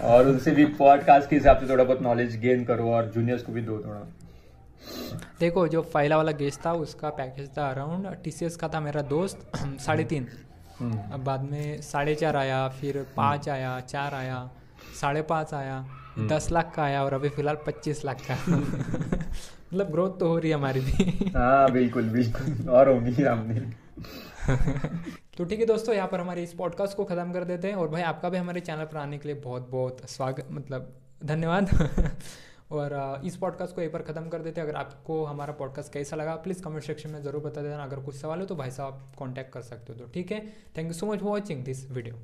और उनसे भी पॉडकास्ट के हिसाब से थोड़ा बहुत नॉलेज गेन करो और जूनियर्स को भी दो थोड़ा। देखो जो पहला वाला गेस्ट था उसका पैकेज था अराउंड टी का था मेरा दोस्त साढ़े तीन। हम्म। अब बाद में साढ़े चार आया फिर पाँच आया चार आया साढ़े पाँच आया। हम्म। दस लाख का आया और अभी फ़िलहाल पच्चीस लाख का। मतलब ग्रोथ तो हो रही है हमारी भी। हाँ बिल्कुल बिल्कुल। और होगी सामने तो ठीक है दोस्तों यहाँ पर हमारे इस पॉडकास्ट को ख़त्म कर देते हैं। और भाई आपका भी हमारे चैनल पर आने के लिए बहुत बहुत स्वागत मतलब धन्यवाद। और इस पॉडकास्ट को एक बार ख़त्म कर देते हैं। अगर आपको हमारा पॉडकास्ट कैसा लगा प्लीज़ कमेंट सेक्शन में ज़रूर बता देना। अगर कुछ सवाल हो तो भाई साहब कांटेक्ट कर सकते हो तो ठीक है? Thank you so much for watching this video